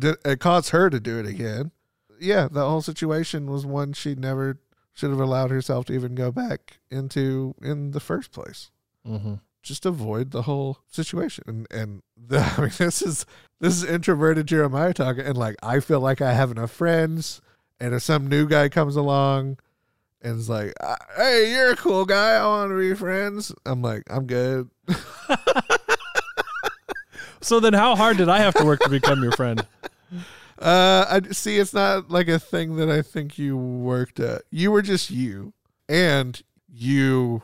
It caused her to do it again. Yeah the whole situation was one she never should have allowed herself to even go back into in the first place. Mm-hmm. Just avoid the whole situation. And and the, I mean, this is this is introverted Jeremiah talking, and like I feel like I have enough friends, and if some new guy comes along and is like, "Uh, "Hey, you're a cool guy, I want to be friends," I'm like, I'm good. So then how hard did I have to work to become your friend? Uh, I see. It's not like a thing that I think you worked at. You were just you, and you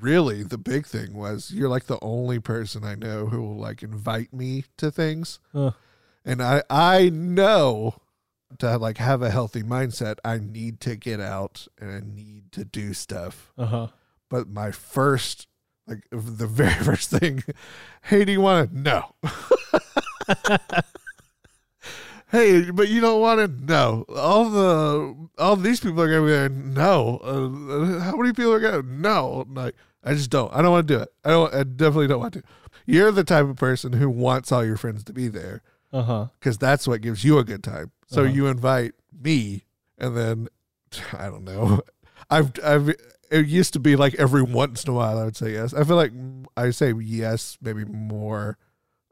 really the big thing was you're like the only person I know who will like invite me to things, Huh. and I I know to like have a healthy mindset. I need to get out and I need to do stuff. Uh-huh. But my first like the very first thing, hey, do you want to? No. Hey, but you don't want to. No, all the all these people are gonna be there. No, uh, how many people are gonna? No, like I just don't. I don't want to do it. I don't. I definitely don't want to. You're the type of person who wants all your friends to be there Uh huh. because that's what gives you a good time. So Uh-huh. you invite me, and then I don't know. I've I've it used to be like every once in a while I would say yes. I feel like I say yes maybe more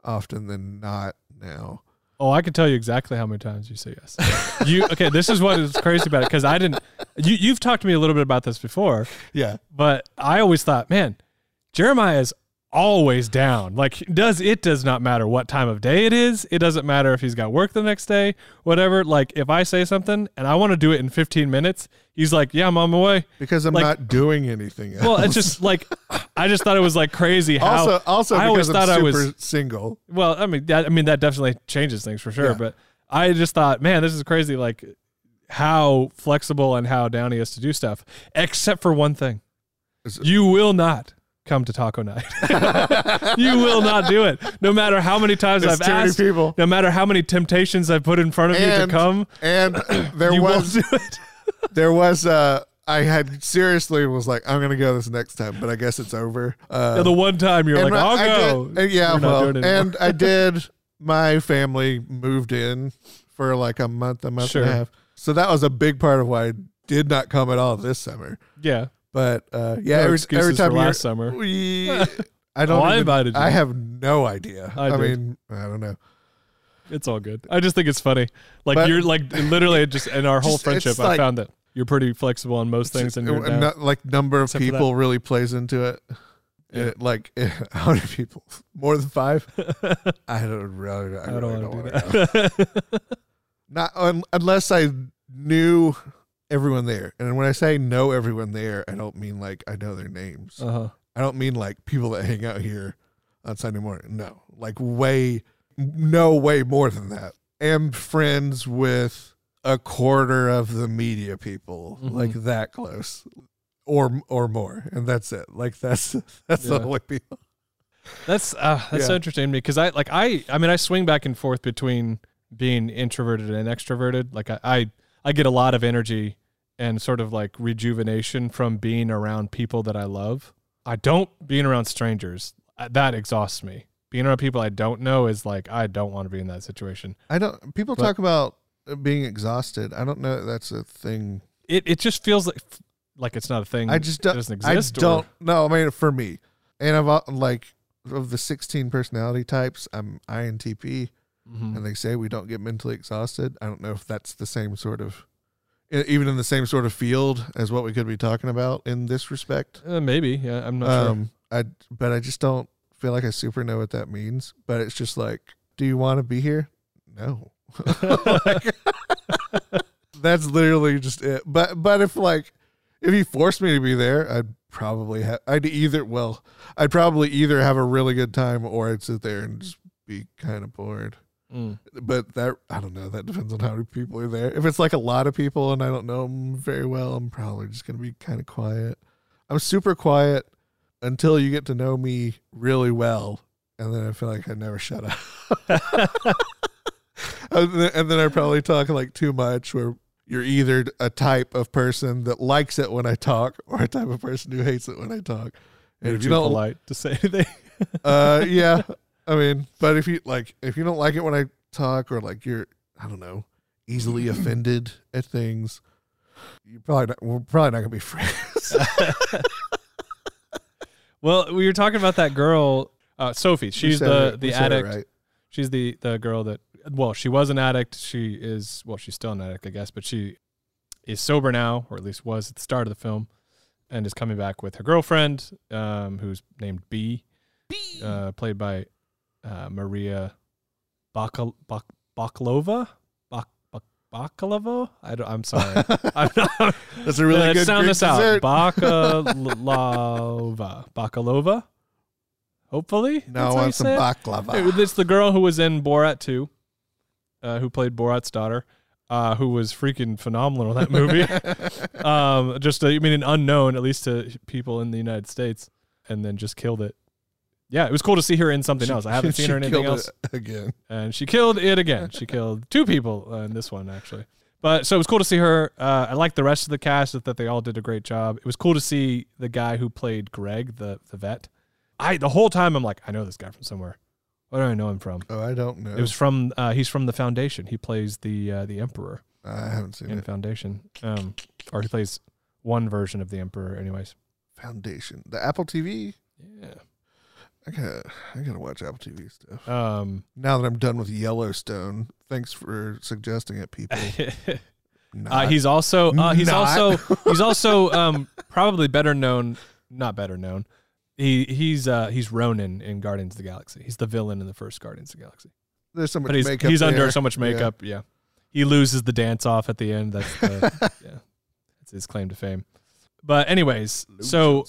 often than not now. Oh, I can tell you exactly how many times you say yes. you okay? This is what is crazy about it because I didn't. You you've talked to me a little bit about this before, Yeah, but I always thought, man, Jeremiah is always down. Like does it does not matter what time of day it is. It doesn't matter if he's got work the next day, whatever. Like if I say something and I want to do it in 15 minutes, he's like, "Yeah, I'm on my way." because I'm Like- not doing anything else. Well, it's just like I just thought it was like crazy how also also I always thought I was- single. Well, I mean, that, I mean that definitely changes things for sure. Yeah. But I just thought, man, this is crazy. Like how flexible and how down he is to do stuff, except for one thing: you will not come to taco night. you will not do it, no matter how many times There's I've asked. people. No matter how many temptations I've put in front of you to come, And there was won't do it. there was uh I had seriously was like I'm gonna go this next time, but I guess it's over. Uh, Yeah, the one time you're like, I'll I go. did- yeah, We're well, doing it anymore. and I did. My family moved in for like a month, a month Sure. and a half. So that was a big part of why I did not come at all this summer. yeah. But uh, yeah, No every, every time last summer. we, I don't. Oh, I invited you. I have no idea. I I, mean, I don't know. It's all good. I just think it's funny. Like But- you're like literally just in our whole Just- friendship, I like- found that you're pretty flexible on most things, and you're Uh, not- like number of Except people really plays into it. Yeah. It, like how many people? More than five? I don't really. I, I don't don't want want to do that. Not un, unless I knew everyone there. And when I say know everyone there, I don't mean like I know their names. uh-huh. I don't mean like people that hang out here on Sunday morning. No, like way, no way more than that. Am friends with a quarter of the media people, Mhm. like that close, or or more, and that's it. Like that's that's the only people. That's uh, that's so interesting to me because I like I I mean I swing back and forth between being introverted and extroverted. Like I, I I get a lot of energy and sort of like rejuvenation from being around people that I love. I don't being around strangers. uh, That exhausts me. Being around people I don't know is like I don't want to be in that situation. I don't. People But- talk about being exhausted. I don't know that that's a thing. It it just feels like like it's not a thing. I just don't. doesn't exist. or- don't. No, I mean for me, and I've like of the sixteen personality types, I'm INTP. Mhm. and they say we don't get mentally exhausted. I don't know if that's the same sort of, even in the same sort of field as what we could be talking about in this respect. Uh, maybe. Yeah, I'm not sure. Um, I but I just don't feel like I super know what that means. But it's just like, do you want to be here? No. Like, that's literally just it. But but if like if you forced me to be there, I'd probably have. I'd either well, I'd probably either have a really good time or I'd sit there and just be kind of bored Mm. but that I don't know. That depends on how many people are there. If it's like a lot of people and I don't know them very well, I'm probably just gonna be kind of quiet. I'm super quiet until you get to know me really well, and then I feel like I never shut up. and, then, and then I probably talk like too much, where you're either a type of person that likes it when I talk, or a type of person who hates it when I talk. And You're if too you don't polite to say anything. uh yeah i mean but if you like if you don't like it when i talk or like you're i don't know easily offended at things you probably not, we're probably not gonna be friends Well, we were talking about that girl, uh, Sophie. She's the it- the addict. right. She's the the girl that. Well, she was an addict. She is. Well, she's still an addict, I guess, but she is sober now, or at least was at the start of the film, and is coming back with her girlfriend, um, who's named B, uh, played by uh, Maria Bakal- Bak- Bakalova. Bak- Bak- Bakalova. I don't, I'm sorry. I'm not, that's a really uh, good sound Greek this out. dessert. Bakalova. Bakalova. Hopefully. that's i want some baklava It's the girl who was in Borat 2, uh, who played Borat's daughter, uh, who was freaking phenomenal in that movie. um, just, uh, I mean, an unknown, at least to people in the United States, and then just killed it. yeah, it was cool to see her in something She- else. I haven't seen her in anything else. again. and she killed it again. She killed two people in this one actually. But so it was cool to see her. Uh, I like the rest of the cast that they all did a great job. It was cool to see the guy who played Greg, the the vet. I the whole time I'm like, I know this guy from somewhere. Where do I know him from? Oh, I don't know. It was from uh, he's from the Foundation. He plays the uh, the Emperor I haven't seen in it. Foundation, um, or he plays one version of the Emperor. Anyways, Foundation, the Apple TV. yeah. I gotta, I gotta watch Apple TV stuff Um, now that I'm done with Yellowstone. Thanks for suggesting it, people. uh, he's also uh, he's Not. also he's also um, probably better known, not better known. He he's uh, he's Ronan in Guardians of the Galaxy. He's the villain in the first Guardians of the Galaxy. There's so much But he's makeup. he's under so much makeup. Yeah. he loses the dance off at the end. That's the, yeah, that's his claim to fame. But anyways, so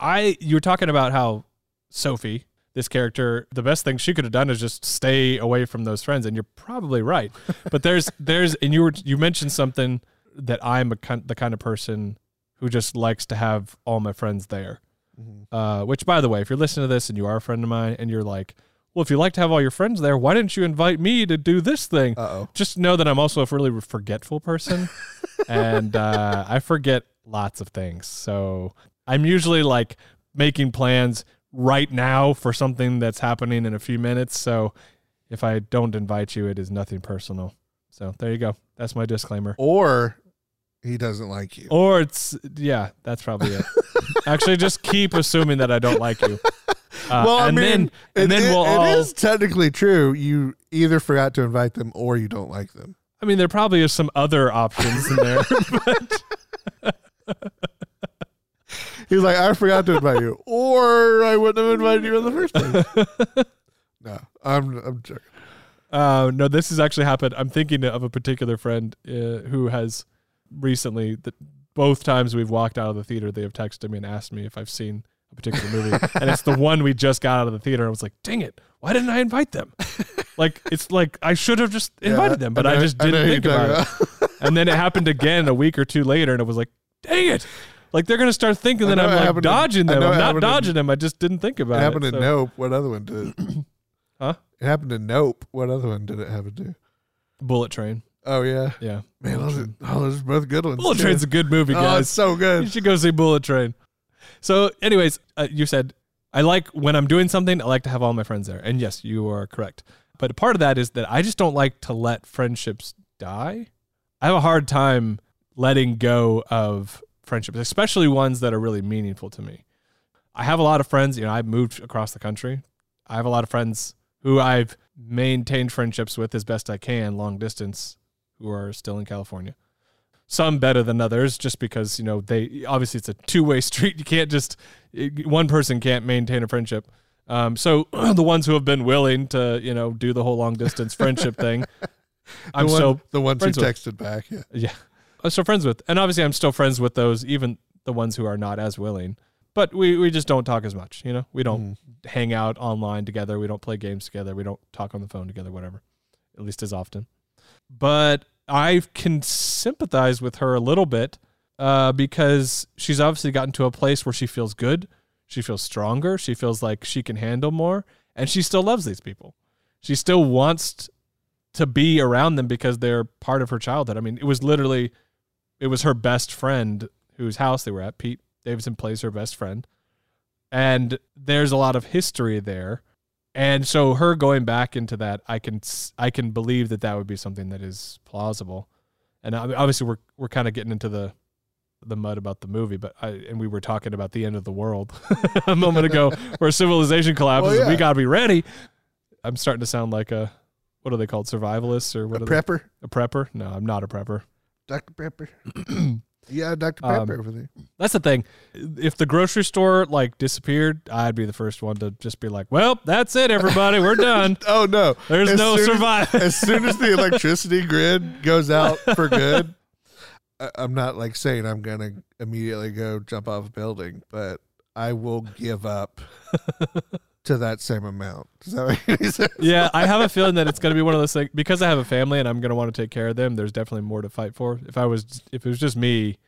I you were talking about how Sophie, this character, the best thing she could have done is just stay away from those friends, and you're probably right. But there's there's and you were you mentioned something that I'm a the kind of person who just likes to have all my friends there. Mhm. Uh, which, by the way, if you're listening to this and you are a friend of mine, and you're like, well, if you like to have all your friends there, why didn't you invite me to do this thing? Uh oh. just know that I'm also a really forgetful person, and uh, I forget lots of things. So I'm usually like making plans right now for something that's happening in a few minutes. So if I don't invite you, it is nothing personal. So there you go. That's my disclaimer. Or he doesn't like you. Or it's yeah, that's probably it. Actually, just keep assuming that I don't like you. Uh, well, I and mean, then and it- then it- we'll it all. is technically true. You either forgot to invite them or you don't like them. I mean, there probably is some other options in there, but He's like, I forgot to invite you, or I wouldn't have invited you in the first place. no, I'm I'm joking. Uh, no, this has actually happened. I'm thinking of a particular friend uh, who has recently, that both times we've walked out of the theater, they have texted me and asked me if I've seen a particular movie, and it's the one we just got out of the theater. I was like, dang it, why didn't I invite them? like it's like I should have just invited Yeah, them, but I, know- just didn't who think about it. And then it happened again a week or two later, and it was like, dang it. Like they're gonna start thinking that I'm like happened dodging I them. I'm not happened in- dodging them. I just didn't think about It it. happened to So- Nope. What other one did it? Huh? It happened to Nope. What other one did it happen to? Bullet Train. Oh yeah, Yeah, man, those are, oh, those are both good ones. Bullet. Train's a good movie, Oh, guys. it's so good. you should go see Bullet Train. So, anyways, uh, you said I like when I'm doing something. I like to have all my friends there, and yes, you are correct. But part of that is that I just don't like to let friendships die. I have a hard time letting go of friendships, especially ones that are really meaningful to me. I have a lot of friends. You know, I've moved across the country. I have a lot of friends who I've maintained friendships with as best I can, long distance, who are still in California some better than others just because you know they obviously it's a two-way street you can't just one person can't maintain a friendship um, so the ones who have been willing to you know do the whole long distance friendship thing i'm one, still the ones who friends with. texted back. Yeah. yeah i'm still friends with and obviously i'm still friends with those even the ones who are not as willing but we, we just don't talk as much you know we don't Mhm. hang out online together we don't play games together we don't talk on the phone together whatever at least as often but I can sympathize with her a little bit uh, because she's obviously gotten to a place where she feels good, she feels stronger, she feels like she can handle more, and she still loves these people. She still wants to be around them because they're part of her childhood. I mean, it was literally, it was her best friend whose house they were at. Pete Davidson plays her best friend, and there's a lot of history there and so her going back into that i can i can believe that that would be something that is plausible and I mean, obviously we're we're kind of getting into the the mud about the movie but I, and we were talking about the end of the world a moment ago where civilization collapses Well, and we got to be ready i'm starting to sound like a what are they called survivalists or what A are they? prepper, a prepper no i'm not a prepper Dr. Pepper. yeah, Dr. Um, Pepper over there. that's the thing if the grocery store like disappeared i'd be the first one to just be like well that's it everybody we're done Oh no! there's As no survival as soon as the electricity grid goes out for good, I- I'm not like saying I'm gonna immediately go jump off a building, but I will give up to that same amount. Does that make any sense? yeah, I have a feeling that it's going to be one of those things because I have a family and I'm going to want to take care of them. There's definitely more to fight for. If I was, if it was just me,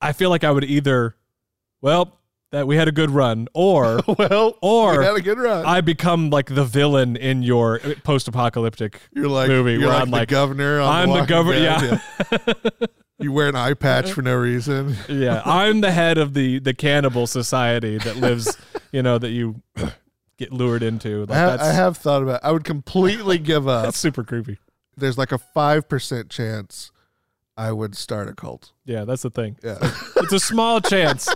I feel like I would either, well, that we had a good run, or well, or we had a good run. I become like the villain in your uh, post-apocalyptic. you're like movie You're where like I'm the like, governor. On I'm the Walking governor. Yeah, You wear an eye patch for no reason. yeah. I'm the head of the the cannibal society that lives. You know that you get lured into. Like, I, ha- that's, I have thought about. I would completely give up. that's super creepy. There's like a five percent chance I would start a cult. Yeah, that's the thing. Yeah. It's a small chance,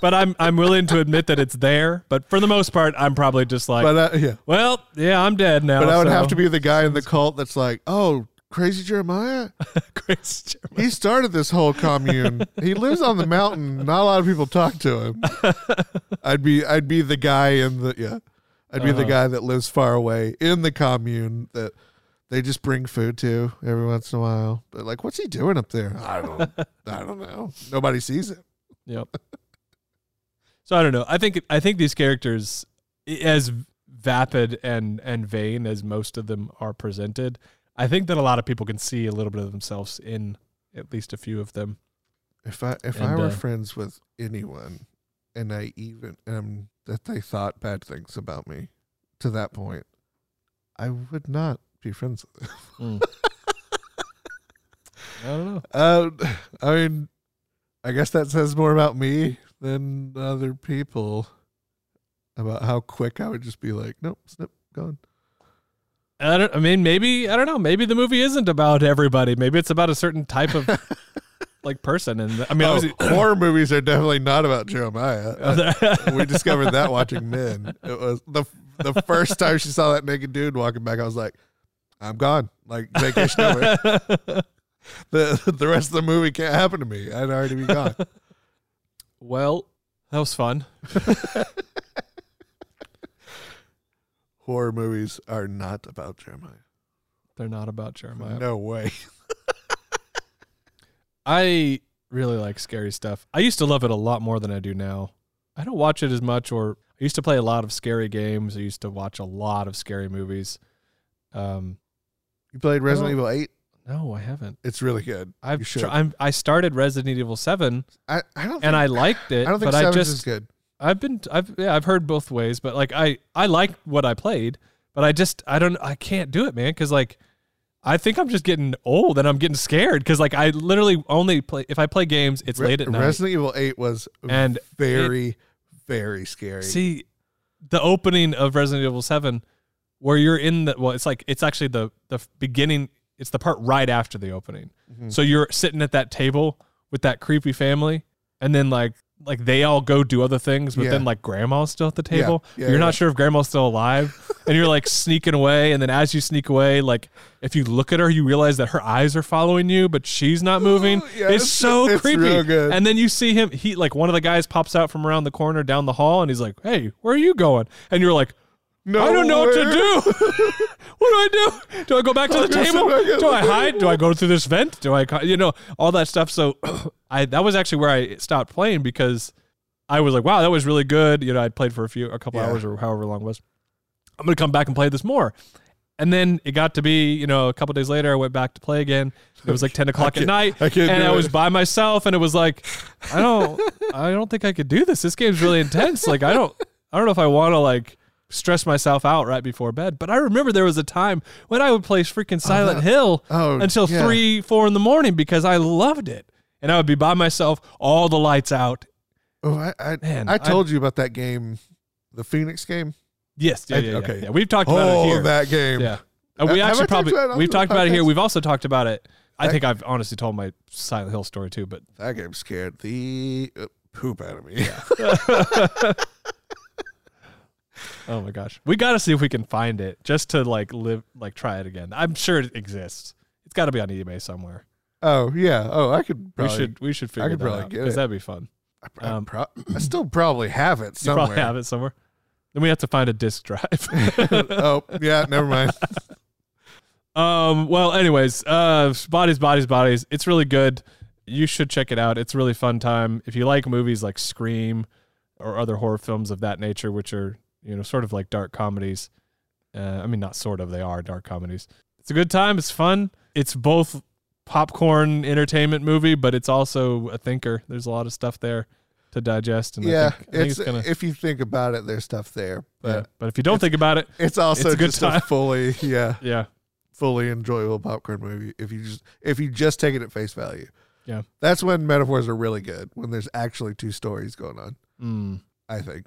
but I'm I'm willing to admit that it's there. But for the most part, I'm probably just like, but uh, yeah. well, yeah, I'm dead now. But I would so- have to be the guy in the cult that's like, oh, crazy Jeremiah. crazy. Jeremiah. He started this whole commune. he lives on the mountain. Not a lot of people talk to him. I'd be I'd be the guy in the yeah. I'd be the Uh-huh. guy that lives far away in the commune that they just bring food to every once in a while. But like, what's he doing up there? I don't I don't know. Nobody sees him. Yep. So I don't know. I think I think these characters, as vapid and and vain as most of them are presented, I think that a lot of people can see a little bit of themselves in at least a few of them. If I if I were uh, friends with anyone and I even um that they thought bad things about me to that point, I would not be friends with them. I don't know. Uh, I mean, I guess that says more about me than other people about how quick I would just be like, nope, snip, gone. I don't. I mean, maybe I don't know. Maybe the movie isn't about everybody. Maybe it's about a certain type of like person. And I mean, Oh, obviously, horror movies are definitely not about Jeremiah. Uh, we we discovered that watching Men. It was the the first time she saw that naked dude walking back. I was like, I'm gone. Like vacation over. The the rest of the movie can't happen to me. I'd already be gone. well, that was fun. Horror movies are not about Jeremiah. They're not about Jeremiah. No way. I really like scary stuff. I used to love it a lot more than I do now. I don't watch it as much, or I used to play a lot of scary games. I used to watch a lot of scary movies. Um, You played Resident. Evil Eight. no, I haven't. It's really good. I've tr- I'm, I started Resident Evil Seven, I, I don't. Think, and I liked it, I don't think but I just is good. I've been I've yeah I've heard both ways, but like I I like what I played, but I just I don't I can't do it, man, because like I think I'm just getting old and I'm getting scared because like I literally only play if I play games it's Re- late at night. Resident Evil Eight was And very, very scary. See, the opening of Resident Evil Seven, where you're in the well, it's like it's actually the the beginning. It's the part right after the opening. Mhm. So you're sitting at that table with that creepy family, and then like like they all go do other things, but Yeah. then like grandma's still at the table. Yeah, you're yeah. not sure if grandma's still alive, and you're like sneaking away. And then as you sneak away, like if you look at her, you realize that her eyes are following you, but she's not moving. Yeah, it's, it's- so it's creepy. And then you see him. He like one of the guys pops out from around the corner down the hall, and he's like, "Hey, where are you going?" And you're like. No, I don't know what to do. what do I do? Do I go back to the I'm gonna sit table? Do I hide? Do I go through this vent? Do I, you know, all that stuff. So, I that was actually where I stopped playing because I was like, wow, that was really good. You know, I'd played for a few, a couple Yeah. hours or however long it was. I'm gonna come back and play this more. And then it got to be, you know, a couple days later, I went back to play again. It was like 10 o'clock at can't- night, I can't and do I it. was by myself, and it was like, I don't, I don't think I could do this. This game's really intense. Like, I don't, I don't know if I want to like stress myself out right before bed. But I remember there was a time when I would play freaking Silent that- Hill Oh, until yeah. three, four in the morning because I loved it, and I would be by myself, all the lights out. Oh, I, I, Man, I I- told you about that game, the Phoenix game. Yes, yeah, I- yeah, yeah, okay. yeah. We've talked about it Oh, here. that game. Yeah. Uh, we actually talked probably on we've talked about it here. We've also talked about it. I That- think I've honestly told my Silent Hill story too, but That game scared the poop out of me. oh my gosh, we got to see if we can find it just to like live, like try it again. I'm sure it exists. It's got to be on eBay somewhere. oh yeah. Oh, I could. Probably, we should we should figure could that probably out get because it. that'd be fun. I, I um, pro- I still probably have it You somewhere. probably have it somewhere. Then we have to find a disk drive. oh yeah. Never mind. Um. Well, anyways, uh, bodies, bodies, bodies. It's really good. You should check it out. It's a really fun time. If you like movies like Scream or other horror films of that nature, which are you know sort of like dark comedies. Uh, I mean, not sort of. They are dark comedies. It's a good time. It's fun. It's both popcorn entertainment movie, but it's also a thinker. There's a lot of stuff there to digest. And I yeah, think, I think it's, it's, gonna. if you think about it, there's stuff there, but yeah. But if you don't think about it, it's also it's a good just time. a fully, yeah, yeah, fully enjoyable popcorn movie. If you just if you just take it at face value, Yeah. that's when metaphors are really good. When there's actually two stories going on, mm, I think,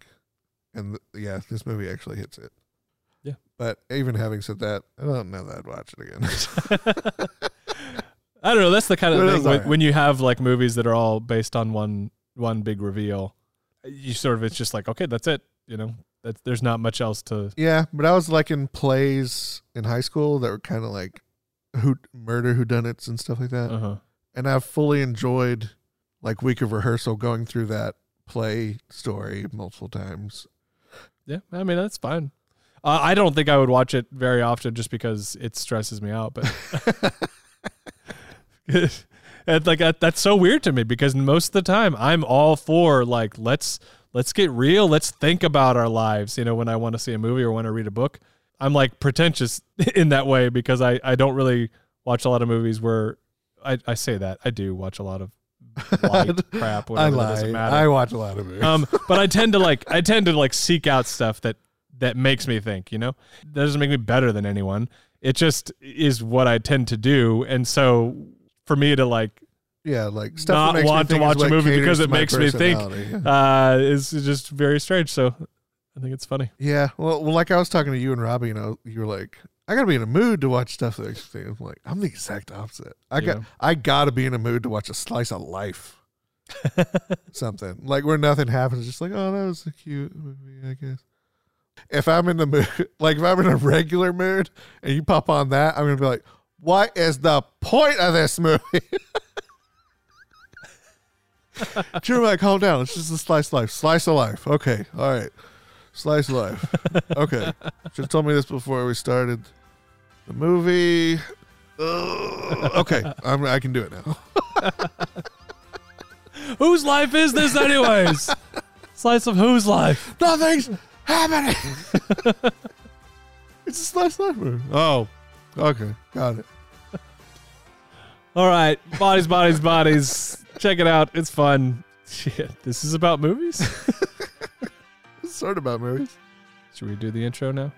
and th- yeah, this movie actually hits it. Yeah. but even having said that, I don't know that I'd watch it again. I don't know. That's the kind of thing when, alright. when you have like movies that are all based on one one big reveal. You sort of it's just like okay, that's it. You know, that's, there's not much else to. Yeah, but I was like in plays in high school that were kind of like who murder whodunits and stuff like that. Uh huh. And I've fully enjoyed like week of rehearsal going through that play story multiple times. Yeah, I mean that's fine. Uh, I don't think I would watch it very often just because it stresses me out. But and like that, that's so weird to me because most of the time I'm all for like let's let's get real, let's think about our lives. You know, when I want to see a movie or want to read a book, I'm like pretentious in that way because I I don't really watch a lot of movies where I I say that I do watch a lot of light crap. I lie. I watch a lot of movies. Um, but I tend to like I tend to like seek out stuff that that makes me think. You know, that doesn't make me better than anyone. It just is what I tend to do, and so for me to like yeah, like stuff not that makes me want to watch a movie because it makes me think uh, is just very strange. So I think it's funny. Yeah, well, well, like I was talking to you and Robbie, you know, you were like, "I gotta be in a mood to watch stuff that makes me think." I'm like, I'm the exact opposite. I got, Yeah. I gotta be in a mood to watch a slice of life, something like where nothing happens. Just like, oh, that was a cute movie, I guess. If I'm in the mood, like if I'm in a regular mood, and you pop on that, I'm gonna be like, "What is the point of this movie?" Like, calm down. It's just a slice of life. Slice of life. Okay. All right. Slice of life. Okay. Should have told me this before we started the movie. Ugh. okay. I'm, I can do it now. Whose life is this, anyways? Slice of whose life? Nothing's happening. it's a slice of life movie. Oh. Okay. Got it. All right, bodies, bodies, bodies. Check it out. It's fun. Shit, this is about movies. It's sort of about movies. Should we do the intro now?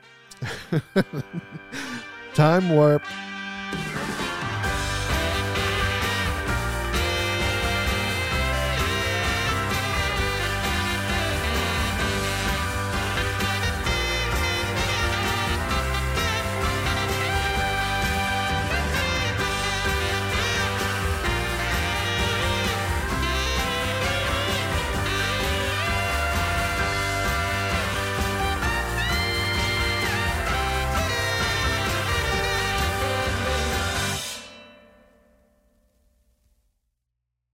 Time warp.